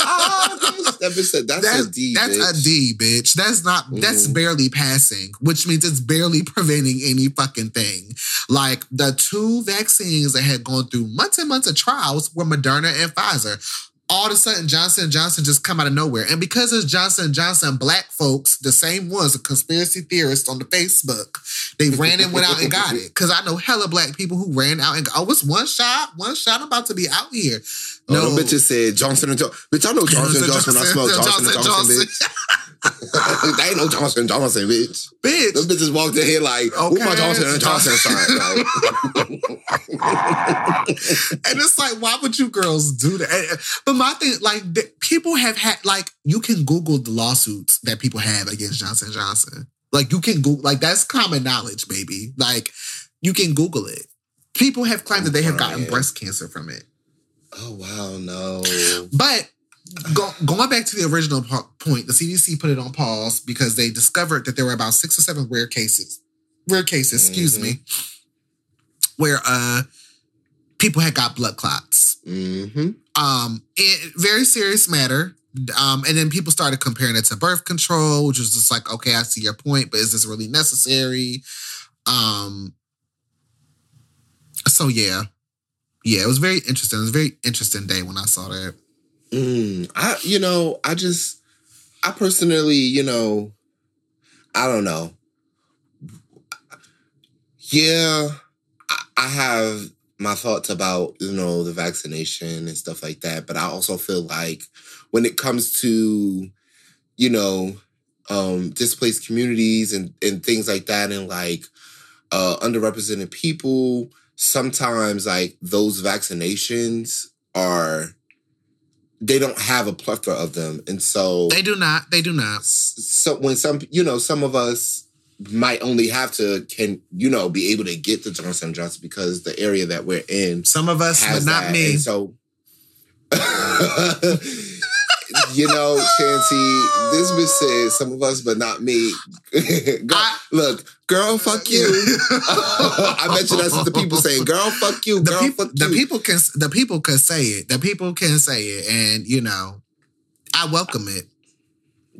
Ah, that's, that bitch said that's, That's, a D. that's bitch. D, bitch. That's not that's Mhm. barely passing, which means it's barely preventing any fucking thing. Like the two vaccines that had gone through months and months of trials were Moderna and Pfizer. All of a sudden, Johnson and Johnson just come out of nowhere, and because it's Johnson and Johnson, black folks, the same ones, the conspiracy theorists on the Facebook, they ran and went out and got it. Because I know hella black people who ran out and go, oh, it's one shot, one shot. I'm about to be out here. Oh, no, them bitches said Johnson and Johnson. Bitch, I know Johnson and Johnson. I smell Johnson, and Johnson, bitch. they ain't no Johnson and Johnson, bitch. bitch. Them bitches walked in here like, who my Johnson and Johnson sign? Like, and it's like, why would you girls do that? But my thing, like, the, people have had, like, you can Google the lawsuits that people have against Johnson Johnson. Like, you can Google, like, that's common knowledge, baby. Like, you can Google it. People have claimed that they have gotten breast cancer from it. oh wow, no. But go, going back to the original po- point, the CDC put it on pause because they discovered that there were about six or seven rare cases, rare cases, excuse me, where uh people had got blood clots. Mm-hmm. Um, it, very serious matter. Um, and then people started comparing it to birth control, which was just like, okay, I see your point, but is this really necessary? Um, so yeah, yeah, it was very interesting. It was a very interesting day when I saw that. Mm, I, you know, I just, I personally, you know, I don't know. Yeah, I, have my thoughts about, you know, the vaccination and stuff like that. But I also feel like when it comes to, you know, um, displaced communities and, and things like that, and like uh, underrepresented people, sometimes like those vaccinations are they don't have a plethora of them and so They do not. They do not. so when some you know some of us might only have to can you know be able to get the Johnson Johnson because the area that we're in Some of us, but not that. me. And so you know, Chanty, this bitch said some of us, but not me. I- look, girl, fuck you. I bet you that's what the people saying. Girl, fuck you. the Girl, people, fuck the you. people can, the people can say it. The people can say it, and you know, I welcome it.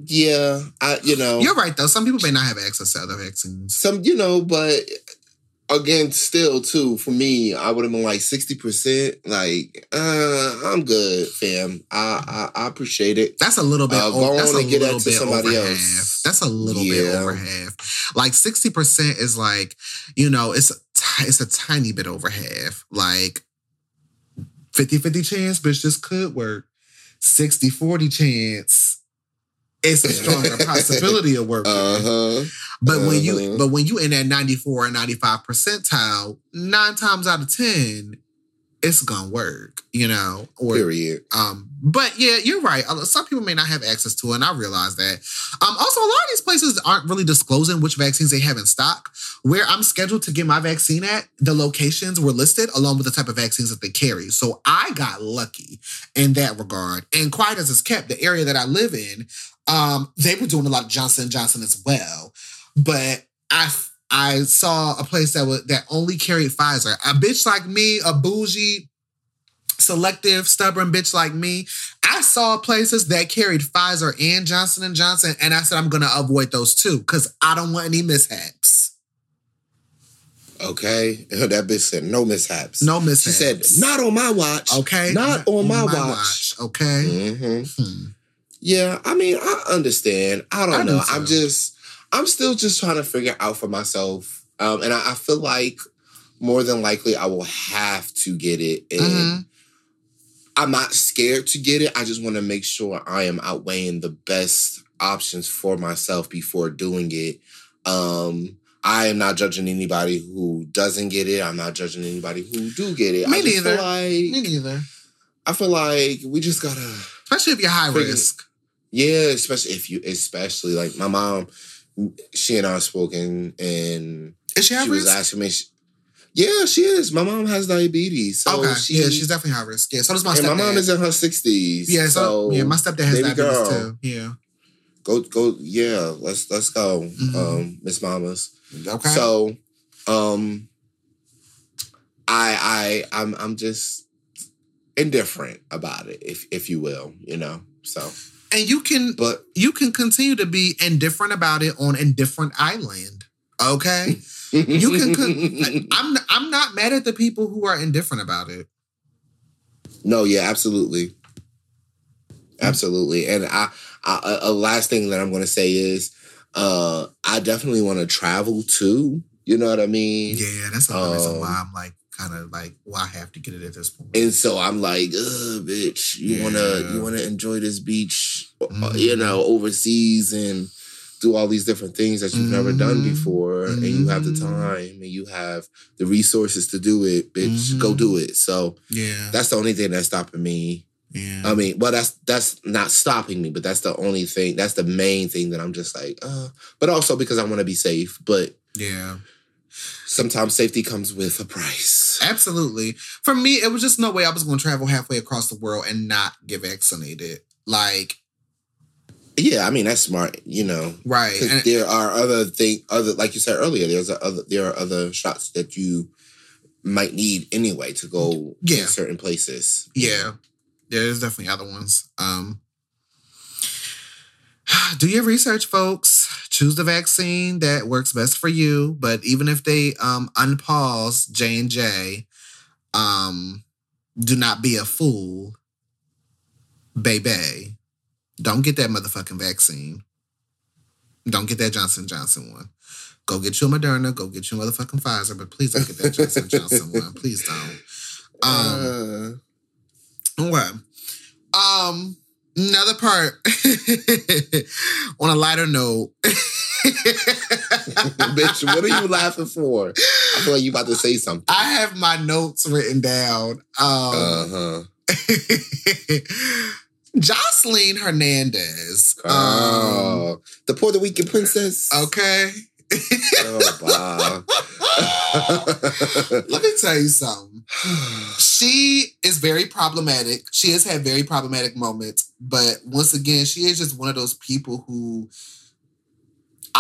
yeah, I, you know, You're right though. Some people may not have access to other vaccines. some, you know, but again, still, too, for me, I would have been like 60%. Like, uh, I'm good, fam. I, I, I appreciate it. That's a little bit. Uh, o- go that's a get little bit somebody over else. half. That's a little bit over half. Like sixty percent is like you know it's a it's a tiny bit over half. Like 50-50 chance, bitch, this could work. 60-40 chance. It's a stronger possibility of working. Uh huh. But when you Uh-huh. but when you in that 94 or 95 percentile, nine times out of ten, it's gonna work, you know. Or Period. um, but yeah, you're right. Some people may not have access to it, and I realize that. Um, also, a lot of these places aren't really disclosing which vaccines they have in stock. Where I'm scheduled to get my vaccine at, the locations were listed along with the type of vaccines that they carry. So I got lucky in that regard. And quiet as it's kept, the area that I live in, um, they were doing a lot of Johnson and Johnson as well. But I I saw a place that was that only carried Pfizer. A bitch like me, a bougie, selective, stubborn bitch like me, I saw places that carried Pfizer and Johnson and Johnson, and I said I'm gonna avoid those too because I don't want any mishaps. Okay. That bitch said no mishaps. No mishaps. She said, not on my watch. okay, Not on my watch. Okay. hmm Hmm. Yeah, I mean, I understand. I don't I know. I'm just, I'm still just trying to figure out for myself. Um, and I, I feel like more than likely I will have to get it. And Mhm. I'm not scared to get it. I just want to make sure I am outweighing the best options for myself before doing it. Um, I am not judging anybody who doesn't get it. I'm not judging anybody who do get it. Me I neither. feel Me like neither. I feel like we just gotta Especially if you're high risk. Yeah, especially if you, especially like my mom, she and I have spoken, and Is she she was risk? asking me. She, yeah, she is. My mom has diabetes, so okay. she, yeah, she's definitely high risk. Yeah. So does my and stepdad. my mom is in her sixties. yeah. So, so yeah, my stepdad has diabetes girl. too. Yeah. go go. Yeah, let's let's go, Mhm. um, Miss Mamas. Okay. So, um, I I I'm I'm just indifferent about it, if if you will, you know. So, and you can but you can continue to be indifferent about it on indifferent island. Okay. You can. Con- I'm. I'm not mad at the people who are indifferent about it. No, yeah, absolutely, absolutely. And I, I a last thing that I'm going to say is, uh, I definitely want to travel too. You know what I mean? Yeah, that's reason Um, why I'm like kind of like, well, I have to get it at this point. And so I'm like, bitch, you Yeah. wanna you wanna enjoy this beach, uh, Mhm. you know, overseas and do all these different things that you've never done Mhm. before, and you have the Mhm. time and you have the resources to do it, bitch. Go do it. So yeah, that's the only thing that's stopping me yeah. I mean, well, that's that's not stopping me, but that's the only thing. That's the main thing that I'm just like, uh. But also because I want to be safe. But yeah, sometimes safety comes with a price. absolutely. For me, it was just no way I was going to travel halfway across the world and not get vaccinated. Like, Yeah, I mean that's smart. You know, Right. And, there are other thing, other like you said earlier. There's a other there are other shots that you might need anyway to go Yeah. to certain places. yeah, there's definitely other ones. Um, do your research, folks. Choose the vaccine that works best for you. But even if they um unpause J and J, um, do not be a fool, baby. Don't get that motherfucking vaccine. Don't get that Johnson Johnson one. Go get you a Moderna. Go get you a motherfucking Pfizer. But please don't get that Johnson Johnson one. Please don't. Um, Uh, Okay. Um, another part on a lighter note. bitch, what are you laughing for? I feel like you about to say something. I have my notes written down. Um, Uh huh. Jocelyn Hernandez. Um, Oh, the Puerto Rican princess. okay. Oh, Let me tell you something. She is very problematic. She has had very problematic moments, but once again, she is just one of those people who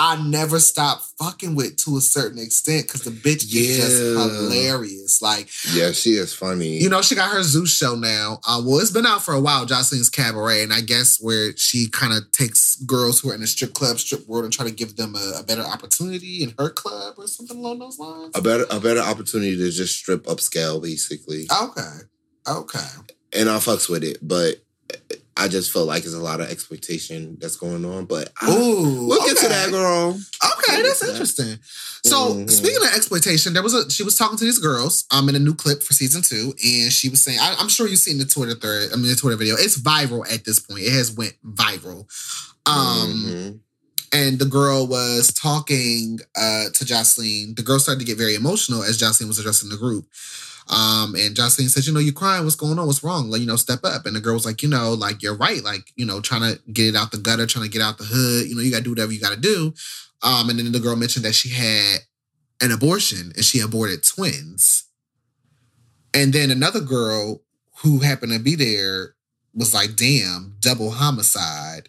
I never stop fucking with to a certain extent because the bitch is just hilarious. Like, yeah, she is funny. you know, she got her Zeus show now. Uh, well, it's been out for a while, Jocelyn's Cabaret, and I guess where she kind of takes girls who are in the strip club, strip world, and try to give them a, a better opportunity in her club or something along those lines. a better a better opportunity to just strip upscale, basically. Okay. Okay. and I fucks with it, but I just feel like there's a lot of expectation that's going on. But I, Ooh. we'll get to that, girl. Okay, that's interesting. So Mhm. speaking of exploitation, there was a she was talking to these girls um in a new clip for season two, and she was saying, I, I'm sure you've seen the Twitter thread, I mean the Twitter video. It's viral at this point. It has went viral. Um Mhm. and the girl was talking uh to Jocelyn. The girl started to get very emotional as Jocelyn was addressing the group. Um, and Jocelyn said, you know, you're crying. What's going on? What's wrong? Like, you know, step up. And the girl was like, you know, like you're right. Like, you know, trying to get it out the gutter, trying to get out the hood. You know, you gotta do whatever you gotta do. Um, and then the girl mentioned that she had an abortion and she aborted twins. And then another girl who happened to be there was like, damn, double homicide.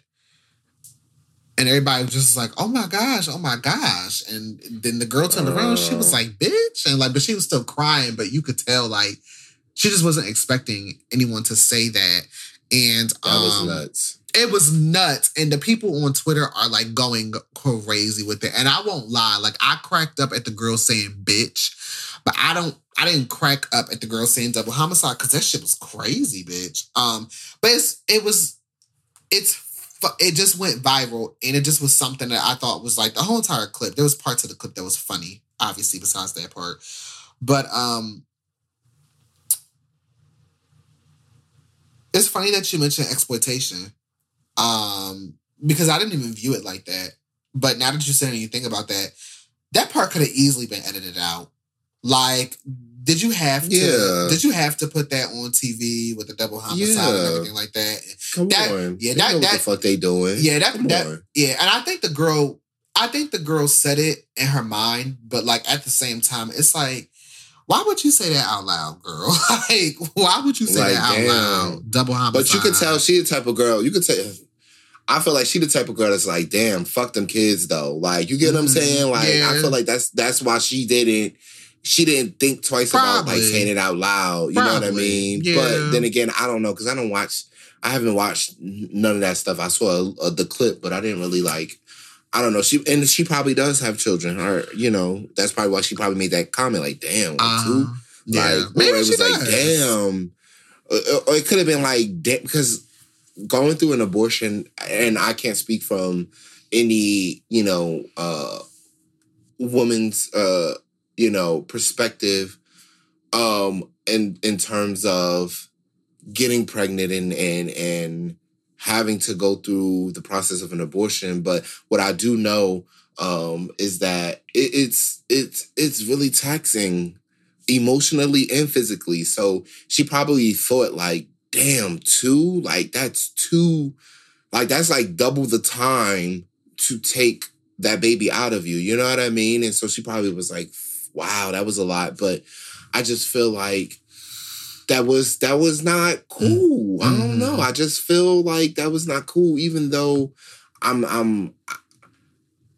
And everybody was just like, oh my gosh, oh my gosh. And then the girl turned around, she was Oh. like, bitch. And like, but she was still crying, but you could tell like she just wasn't expecting anyone to say that. And That was um, nuts. it was nuts. And the people on Twitter are like going crazy with it. And I won't lie, like I cracked up at the girl saying bitch, but I don't I didn't crack up at the girl saying double homicide because that shit was crazy, bitch. Um, but it's it was it's it just went viral and it just was something that I thought was like the whole entire clip. There was parts of the clip that was funny, obviously, besides that part. But um it's funny that you mentioned exploitation. Um, because I didn't even view it like that. But now that you said anything about that, that part could have easily been edited out. Like, did you have to? Yeah. Did you have to put that on TV with the double homicide and Yeah. everything like that? Come that- on. yeah, They that- know what that- the fuck they doing. Yeah, that Come that on. yeah, and I think the girl, I think the girl said it in her mind, but like at the same time, it's like, why would you say that out loud, girl? like, why would you say Like, that out damn. loud? Double homicide. But you can tell she the type of girl. You could tell. I feel like she the type of girl that's like, damn, fuck them kids though. Like, you get what I'm Mhm. saying? Like, I feel like that's that's why she didn't. She didn't think twice about like saying it out loud. You know what I mean? Yeah. But then again, I don't know because I don't watch. I haven't watched none of that stuff. I saw uh, the clip, but I didn't really like. I don't know. She and she probably does have children. Or you know, that's probably why she probably made that comment. Like, damn, like, Uh, two. yeah, Like, maybe it she was like, does. damn. Or, or it could have been like, da- because going through an abortion, and I can't speak from any, you know, uh, woman's, uh, you know, perspective, um, in in terms of getting pregnant and and and having to go through the process of an abortion. But what I do know um, is that it, it's it's it's really taxing emotionally and physically. So she probably thought like, damn, two, like that's two, like that's like double the time to take that baby out of you. You know what I mean? And so she probably was like, wow, that was a lot. But I just feel like that was that was not cool. I don't Mhm. know. I just feel like that was not cool, even though I'm I'm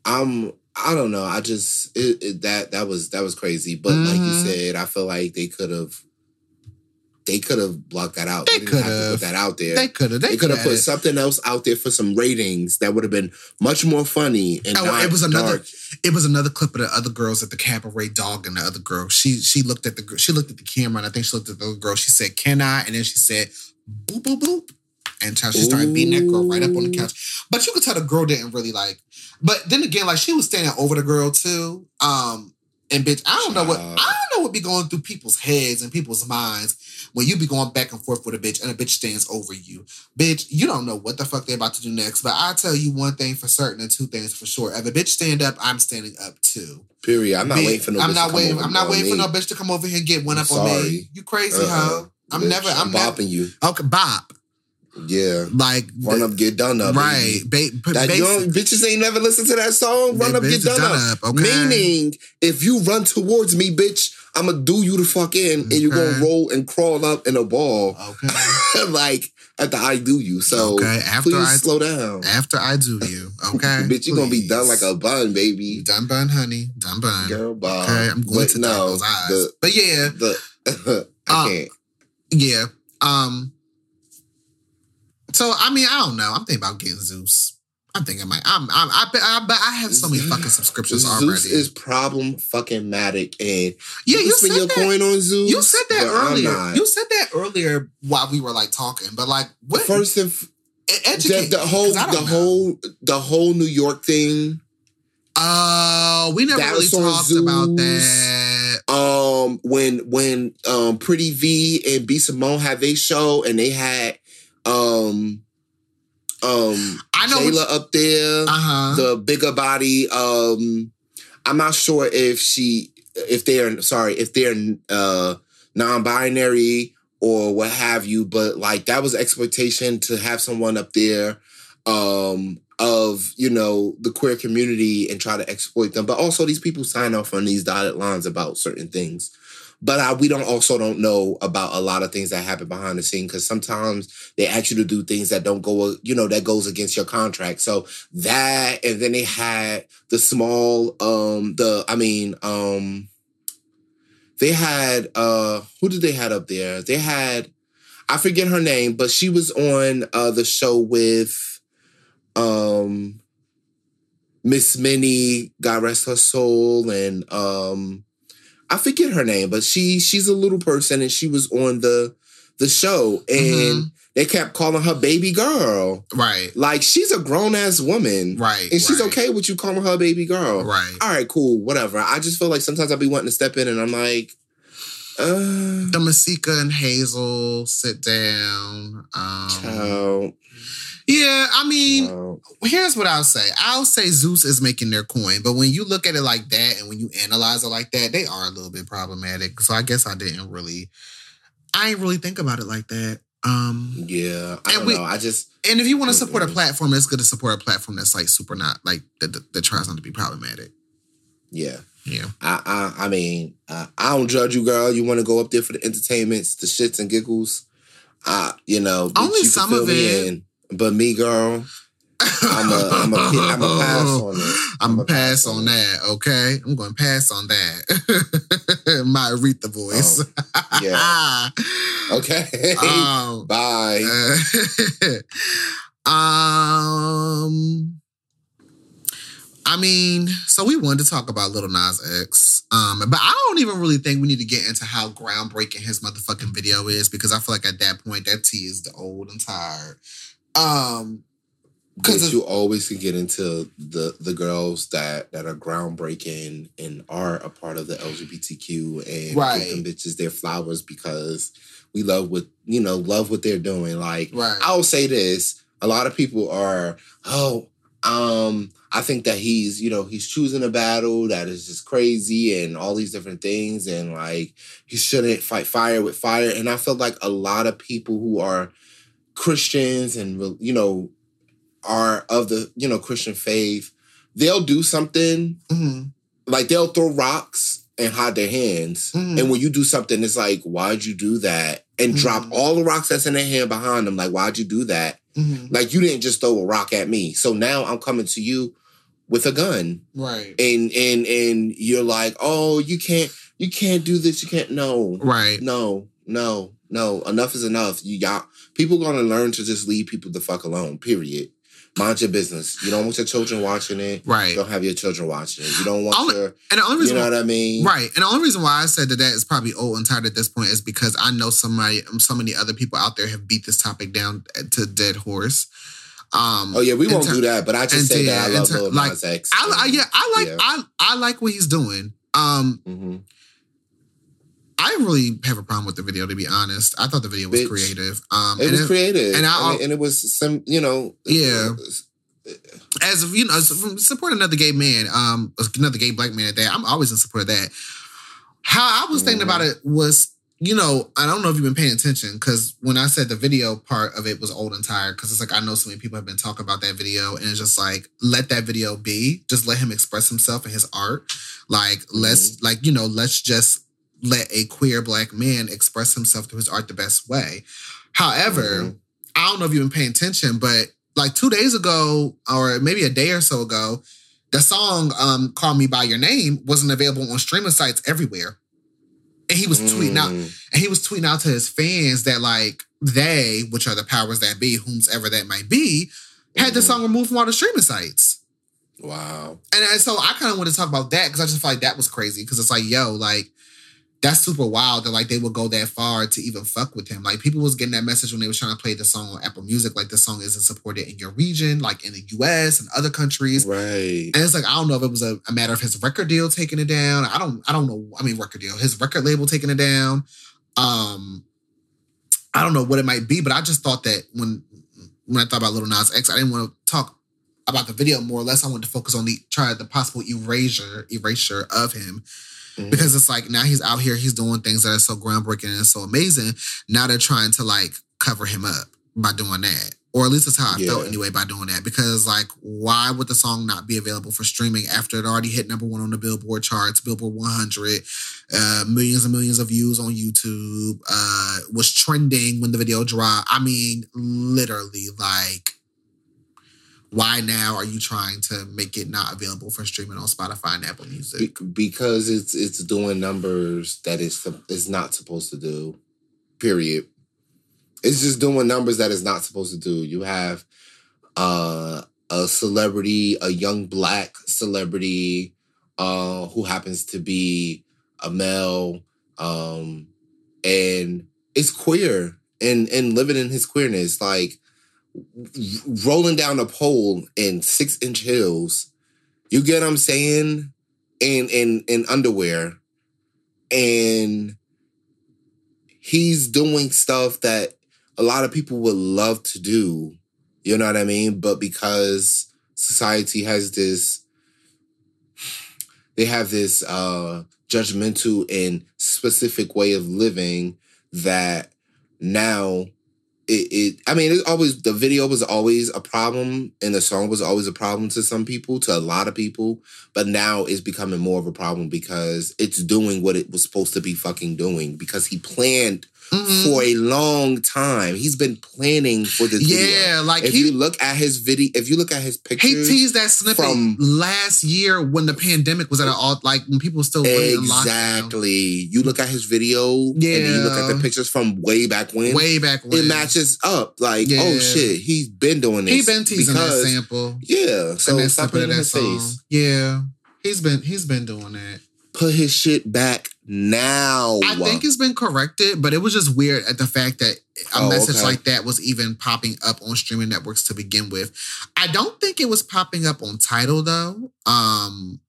I'm I don't know. I just it, it, that that was that was crazy. But like you Mhm. said, I feel like they could have they could have blocked that out. They didn't have to could've. put that out there. They could have. They, They, could have put something else out there for some ratings that would have been much more funny and Oh, it was another. dark. It was another clip of the other girls at the cabaret dog and the other girl. She she looked at the she looked at the camera and I think she looked at the other girl. She said, "Can I?" And then she said, "Boop boop boop." And child, she started beating that girl right up on the couch. But you could tell the girl didn't really like. But then again, like she was standing over the girl too. Um, and bitch, I don't know what I don't know what be going through people's heads and people's minds when you be going back and forth with a bitch and a bitch stands over you. Bitch, you don't know what the fuck they're about to do next. But I tell you one thing for certain and two things for sure. If a bitch stand up, I'm standing up too. Period. I'm not Bitch, waiting for no. I'm bitch to not come waiting. over I'm not waiting for no bitch to come over here and get one I'm up on me. You crazy Uh-uh. hoe? I'm Bitch, never. I'm, I'm never. bopping you. Okay, bop. Yeah. Like Run up, get done up. right. Ba- That young bitches ain't never listened to that song. Run up, get done, done up. up, okay. Meaning, if you run towards me, bitch, I'ma do you the fuck in, and you're gonna roll and crawl up in a ball, Okay. like after I do you. So Okay, after please I- slow down, After I do you, okay, bitch. You gonna be done like a bun, baby. done bun, honey, done bun. Girl, bye. Okay, I'm going But to no, those eyes. the- but yeah, The I Uh, can't. yeah. Um. So I mean, I don't know. I'm thinking about getting Zeus. I'm thinking, like, I'm, I'm, I, bet- I, bet I have so many fucking subscriptions Zeus already. is problem fucking matic, and yeah, you you can spend said your that. coin on Zeus. You said that earlier. You said that earlier while we were like talking, but like, what? First and f- the, educate the me, whole the know. whole the whole New York thing. Oh, we never really talked about that. Um, when when um Pretty V and B Simone had their show and they had um um I know Jayla up there, Uh huh. the bigger body. Um, I'm not sure if she if they're sorry if they're uh non-binary or what have you, but like that was exploitation to have someone up there um of you know the queer community and try to exploit them but also these people sign off on these dotted lines about certain things but uh, we don't also don't know about a lot of things that happen behind the scene because sometimes they ask you to do things that don't go you know that goes against your contract. So that and then they had the small um the i mean um they had uh who did they had up there? They had i forget her name but she was on uh the show with um miss minnie god rest her soul and um i forget her name but she she's a little person and she was on the the show and Mhm. they kept calling her baby girl Right. like she's a grown-ass woman Right. and she's right, okay with you calling her baby girl Right. all right, cool, whatever. I just feel like sometimes I be wanting to step in and I'm like, uh, The Masika and Hazel sit down. Um, child, yeah, I mean, child. here's what I'll say. I'll say Zeus is making their coin, but when you look at it like that and when you analyze it like that, they are a little bit problematic. So I guess I didn't really, I ain't really think about it like that. Um, yeah, I And don't we- know. I just, and if you want to support a platform, it's good to support a platform that's like super not like that, that tries not to be problematic. yeah, Yeah. I, I, I mean, I, I don't judge you, girl. You want to go up there for the entertainments, the shits and giggles. I, you know, Only some of it. in. But me, girl, I'm a, I'm a, I'm a pass on it. I'm I'ma a pass on that, okay? I'm going to pass on that. My Aretha voice. Oh, Yeah. Okay. um, Bye. uh, um, I mean, so we wanted to talk about Little Nas X, um, but I don't even really think we need to get into how groundbreaking his motherfucking video is because I feel like at that point that tea is the old and tired. Um, Because you always can get into the the girls that that are groundbreaking and are a part of the LGBTQ and Right. give them bitches their flowers because we love what you know love what they're doing. Like right, I'll say this: a lot of people are oh um I think that he's you know he's choosing a battle that is just crazy and all these different things and like he shouldn't fight fire with fire and I feel like a lot of people who are Christians and you know are of the you know Christian faith they'll do something Mhm. like they'll throw rocks and hide their hands Mhm. and when you do something it's like why'd you do that and drop Mhm. all the rocks that's in their hand behind them like why'd you do that Mhm. like you didn't just throw a rock at me so now i'm coming to you with a gun. Right, and and and you're like oh you can't you can't do this you can't no. Right. no no no. Enough is enough. You got people gonna learn to just leave people the fuck alone period. Mind your business. You don't want your children watching it. Right. don't have your children watching it. You don't want Only- your And the only reason you know why, what i mean? Right, and the only reason why I said that that is probably old and tired at this point is because I know somebody, so many other people out there have beat this topic down to dead horse. Um, oh yeah we won't ter- do that but i just say ter- that i love ter- Lil like, Nas X I, I yeah, I like Yeah. I I like what he's doing. Um, Mhm. I really have a problem with the video to be honest. I thought the video was Bitch. creative. Um, it and was it- creative and and, I- it, and it was some you know Yeah. as you know, support another gay man, um, another gay black man at that. I'm always in support of that. How I was thinking Mhm. about it was you know, I don't know if you've been paying attention because when I said the video part of it was old and tired, because it's like I know so many people have been talking about that video, and it's just like let that video be. Just let him express himself and his art. Like let's like you know let's just let a queer black man express himself through his art the best way. However, Mhm. I don't know if you've been paying attention, but like two days ago, or maybe a day or so ago, the song um, "Call Me by Your Name" wasn't available on streaming sites everywhere, and he was tweeting out, Mm. and he was tweeting out to his fans that like they, which are the powers that be, whomsoever that might be, had the Mhm. song removed from all the streaming sites. Wow. And, and so I kind of want to talk about that because I just feel like that was crazy because it's like, yo, like that's super wild that like they would go that far to even fuck with him. Like people was getting that message when they was trying to play the song on Apple Music, like the song isn't supported in your region, like in the US and other countries. Right. And it's like I don't know if it was a, a matter of his record deal taking it down. I don't I don't know. I mean record deal, his record label taking it down. Um I don't know what it might be, but I just thought that when when I thought about Little Nas X, I didn't want to talk about the video more or less. I wanted to focus on the try the possible erasure erasure of him Mhm. because it's like now he's out here, he's doing things that are so groundbreaking and so amazing. Now they're trying to like cover him up by doing that. Or at least that's how I felt anyway by doing that. Because like, why would the song not be available for streaming after it already hit number one on the Billboard charts, Billboard 100, uh, millions and millions of views on YouTube, uh, was trending when the video dropped. I mean, literally, like, why now are you trying to make it not available for streaming on Spotify and Apple Music? Be- because it's it's doing numbers that it's it's not supposed to do. Period. It's just doing numbers that it's not supposed to do. You have uh, a celebrity, a young black celebrity, uh, who happens to be a male, um, and is queer and and living in his queerness, like rolling down a pole in six inch heels. You get what I'm saying? In in in underwear. And he's doing stuff that a lot of people would love to do. You know what I mean? But because society has this they have this uh judgmental and specific way of living that now it, it I mean it always the video was always a problem and the song was always a problem to some people, to a lot of people, but now it's becoming more of a problem because it's doing what it was supposed to be fucking doing because he planned Mhm. for a long time. He's been planning for this video. yeah, like If he you look at his video, if you look at his pictures, He teased that snippet from- last year when the pandemic was at an all like when people were still exactly. You look at his video, and then you look at the pictures from way back when. Way back when it matches up. Like, Yeah. oh shit, he's been doing this. He been teasing because- that sample. Yeah, so and that stop of in that his song. face. Yeah. He's been he's been doing that. Put his shit back now. I think it's been corrected, but it was just weird at the fact that a Oh, message okay. like that was even popping up on streaming networks to begin with. I don't think it was popping up on Tidal though. Um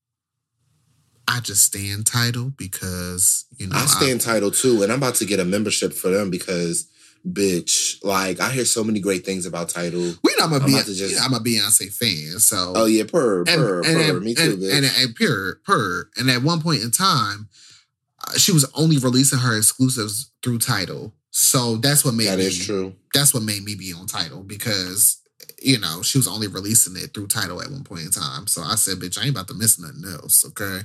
I just stand Tidal because you know I stand Tidal too, and I'm about to get a membership for them because, bitch, like I hear so many great things about Tidal. we know I'm a, I'm just- I'm a Beyonce fan, so Oh yeah, and, and, purr. at- Me too, and, bitch. and, and pure, purr. And at one point in time, she was only releasing her exclusives through Tidal. So that's what made that me. is true. That's what made me be on Tidal because you know she was only releasing it through Tidal at one point in time. So I said, "Bitch, I ain't about to miss nothing else." Okay,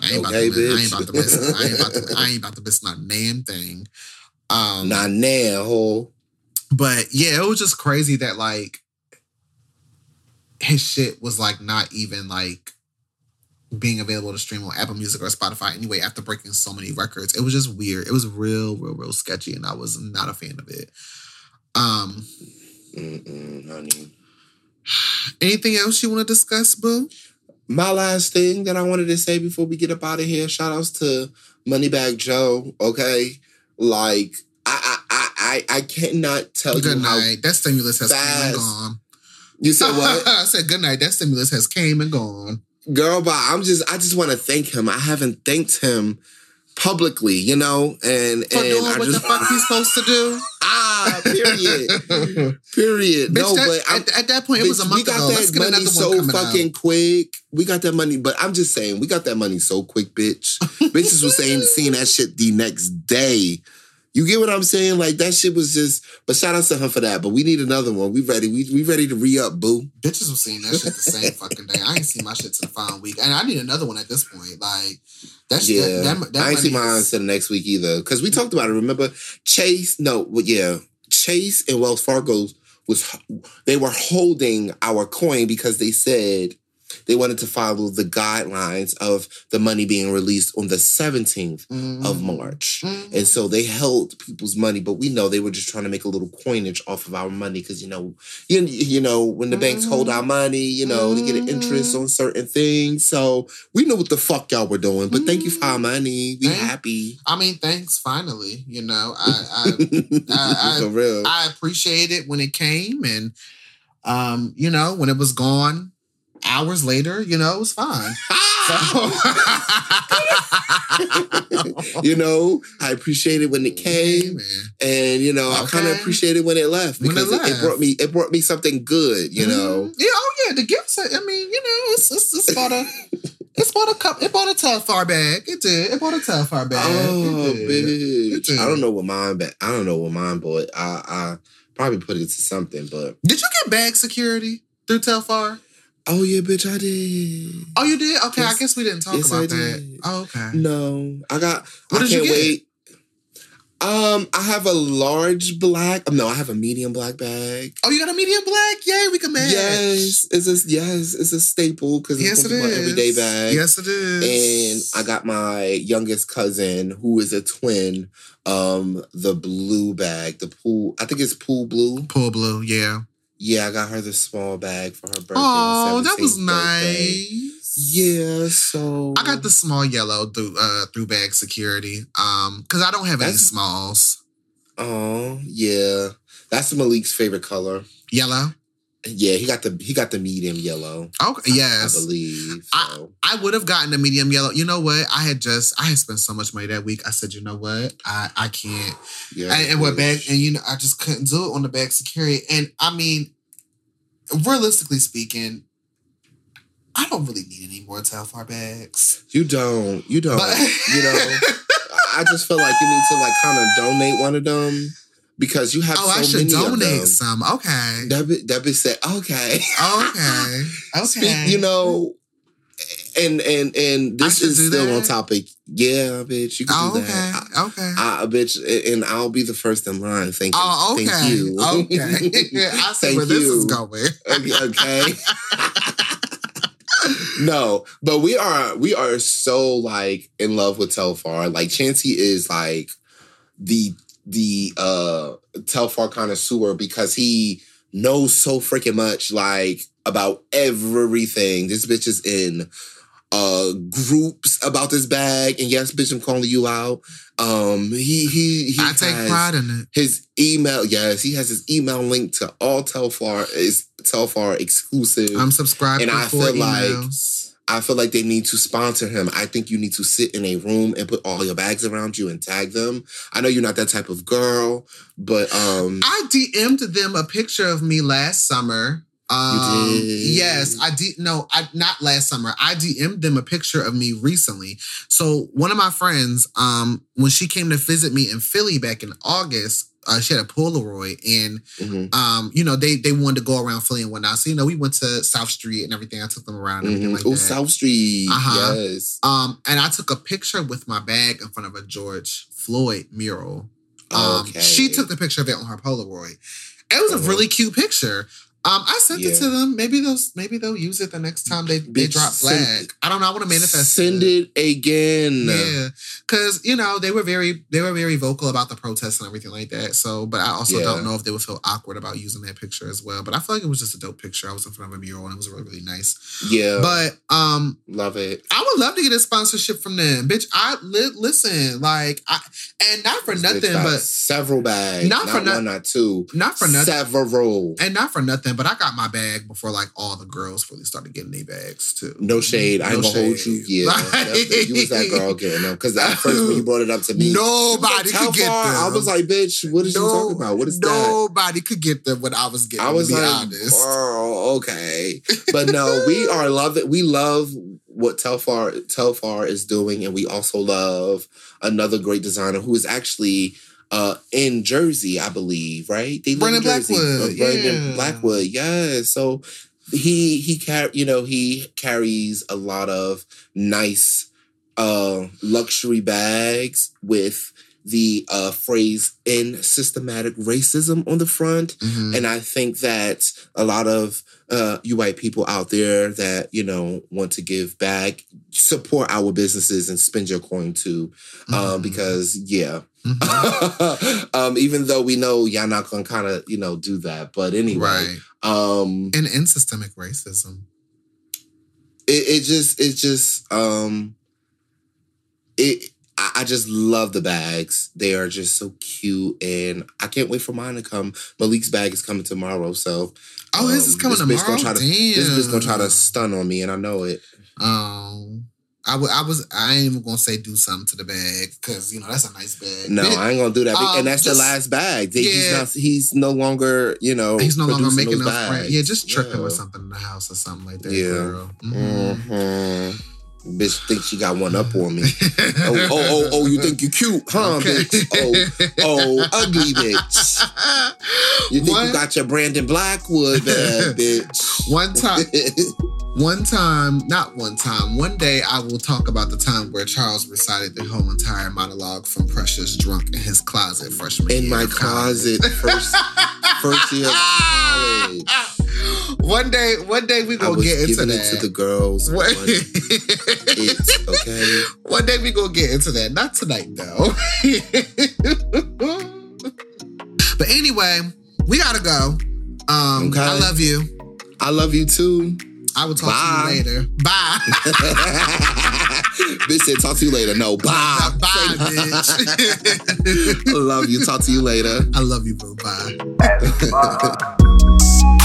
I ain't Okay, about to. Miss, I ain't about to miss. I ain't about to. I ain't about to miss not damn thing. Um, Not now, ho. but yeah, it was just crazy that like his shit was like not even like being available to stream on Apple Music or Spotify anyway after breaking so many records. It was just weird. It was real, real, real sketchy, and I was not a fan of it. Um, honey. anything else you want to discuss, Boo? My last thing that I wanted to say before we get up out of here, shout outs to Moneybag Joe. Okay, like I I I I, I cannot tell Good you how night. That stimulus has came and gone. you said what. I said good night. That stimulus has came and gone. Girl but i'm just i just want to thank him. I haven't thanked him publicly you know? And For and doing i what just the fuck he's supposed to do. ah period. Period. Bitch, no that- but at, at that point, it was a bitch, month we got ago. Let's that get money so fucking out. quick. We got that money but i'm just saying we got that money so quick bitch. Bitches was saying seeing that shit the next day You get what I'm saying? Like that shit was just. But shout out to him for that. But we need another one. We ready? We we ready to re up, boo? Bitches was seeing that shit the same fucking day. I ain't seen my shit to the following week, and I need another one at this point. Like that's Yeah, that, that, that I ain't see money mine is- until the next week either. Because we talked about it. Remember, Chase? No, well, yeah, Chase and Wells Fargo was they were holding our coin because they said they wanted to follow the guidelines of the money being released on the 17th Mhm. of March. Mhm. And so they held people's money, but we know they were just trying to make a little coinage off of our money because you know, you, you know, when the banks hold Mm-hmm. our money, you know, they get an interest on certain things. So we know what the fuck y'all were doing. But thank you for our money. We Thank- happy. I mean, thanks. Finally, you know, I I, I- for real. I appreciate it when it came, and um, you know, when it was gone, hours later, you know, it was fine. So, you know, I appreciate it when it came, and you know, I kind of Okay. appreciate it when it left When it because it, it brought me it brought me something good. You know, Mhm. yeah, oh yeah, the gifts. I mean, you know, it's it's, it's bought a. It's bought a cup. It bought a Telfar bag. It did. It bought a Telfar bag. Oh, it did. It bitch! I don't know what mine, but I don't know what mine bought. I, I probably put it to something, but Did you get bag security through Telfar? Oh yeah, bitch, I did. Oh, you did. Okay, I guess we didn't talk Yes, I about that. did. Oh, okay. No, I got. What I did you get? wait. Um, I have a large black. No, I have a medium black bag. Oh, you got a medium black? Yay, we can match. Yes, it's a yes, it's a staple because Yes, it's it supposed to be is. my everyday bag. Yes, it is. and I got my youngest cousin, who is a twin, um, the blue bag, the pool. I think it's pool blue. Pool blue. Yeah. Yeah, I got her the small bag for her birthday. Oh, that was 17th birthday. nice. Yeah, so I got the small yellow through uh through bag security. Um, because I don't have any smalls. Oh, yeah, that's Malik's favorite color. Yellow. Yeah, he got the he got the medium yellow. Okay. I- Yes. I believe. I- So. I would have gotten the medium yellow. You know what? I had just I had spent so much money that week. I said, you know what? I I can't. yeah, and, and what bag? And you know, I just couldn't do it on the bag security. And I mean, realistically speaking, I don't really need any more Telfar bags. you don't, you don't. But you know, I just feel like you need to like kind of donate one of them because you have oh, so I should many of them. donate some. Okay. That be said, okay, Okay. Okay. Speak, you know, and and and this is still that? on topic. Yeah, bitch, you can Oh, do okay. that. I, okay. I, bitch, and I'll be the first in line. Oh, Thank you. Oh, okay. Thank you. Okay. I see Thank where this is going. okay. okay. no, but we are we are so like in love with Telfar. Like Chancey is like the the uh Telfar connoisseur because he knows so freaking much like about everything. This bitch is in uh groups about this bag. And yes, bitch, I'm calling you out. Um he he he I take pride in it. his email, yes, he has his email link to all Telfar is Telfar exclusive. I'm subscribed And to I feel like- emails. I feel like they need to sponsor him. I think you need to sit in a room and put all your bags around you and tag them. I know you're not that type of girl, but um I DM'd them a picture of me last summer. Um. Yes, I did. No, I not last summer. I DM'd them a picture of me recently. So one of my friends, um, when she came to visit me in Philly back in August, uh, she had a Polaroid, and mhm, um, you know, they they wanted to go around Philly and whatnot. So you know, we went to South Street and everything. I took them around and everything mhm. like oh. South Street. Uh-huh. Yes. Um, and I took a picture with my bag in front of a George Floyd mural. Um, Okay. She took the picture of it on her Polaroid. It was a Uh-huh. really cute picture. Um, I sent it to them. Maybe they'll maybe they'll use it the next time they, they Bitch, drop flag. I don't know. I want to manifest. Send it again. Yeah, because you know they were very they were very vocal about the protests and everything like that. So, but I also Yeah. don't know if they would feel awkward about using that picture as well. But I feel like it was just a dope picture. I was in front of a mural and it was really really nice. Yeah. But um, love it. I would love to get a sponsorship from them, bitch. I li- listen, like, I and not for This nothing, but several bags. Not Not, for nothing, not two. not for nothing, Several. and not for nothing, but I got my bag before like all the girls really started getting their bags too. No shade. I ain't No gonna hold you. Yeah, Like- you was that girl getting them. Because at first when you brought it up to me, Nobody How could get them. I was like, bitch, what is you talking about? What is that? Nobody could get them when I was getting. I was like, honest. oh, okay. But no, we are loving. We love what Telfar Telfar is doing, and we also love another great designer who is actually uh, in Jersey, I believe, right? They live Brandon in Jersey. Blackwood, Uh, Brandon yeah. Blackwood, yeah. So he he car you know he carries a lot of nice uh luxury bags with the uh phrase in systematic racism on the front Mhm. and I think that a lot of uh, you white people out there that you know want to give back, support our businesses and spend your coin too, uh, Mhm. because yeah, Mhm. um, even though we know y'all not gonna kind of you know do that, but anyway, right. um, And in systemic racism. it, it just it just um, it. I I just love the bags. They are just so cute, and I can't wait for mine to come. Malik's bag is coming tomorrow, so Oh, this is Um, coming this bitch tomorrow. gonna try to- this bitch gonna try to stun on me, and I know it. Um, I was I ain't even gonna say do something to the bag because you know that's a nice bag. No, I ain't gonna do that. Um, and that's just- the last bag. He's Yeah. not. He's no longer. You know. he's no longer making those bags. Yeah, just trick him with something in the house or something like that. Yeah. girl. Mhm. Bitch thinks she got one up on me. oh, oh, oh, oh, you think you're cute, huh, Okay. bitch? Oh, oh, ugly bitch. You think one, you got your Brandon Blackwood bag, bitch? Uh, one time, one time, not one time. One day, I will talk about the time where Charles recited the whole entire monologue from Precious drunk in his closet freshman In year my of closet, first first year of college. One day, one day we gonna get into that. it to the girls. One, it, okay. One day we gonna get into that. Not tonight though. but anyway, we gotta go. Um, Okay. I love you. I love you too. I will talk Bye. to you later. Bye. bitch said, talk to you later. No, bye. Bye, Say bitch. love you. Talk to you later. I love you, bro. Bye. As fuck.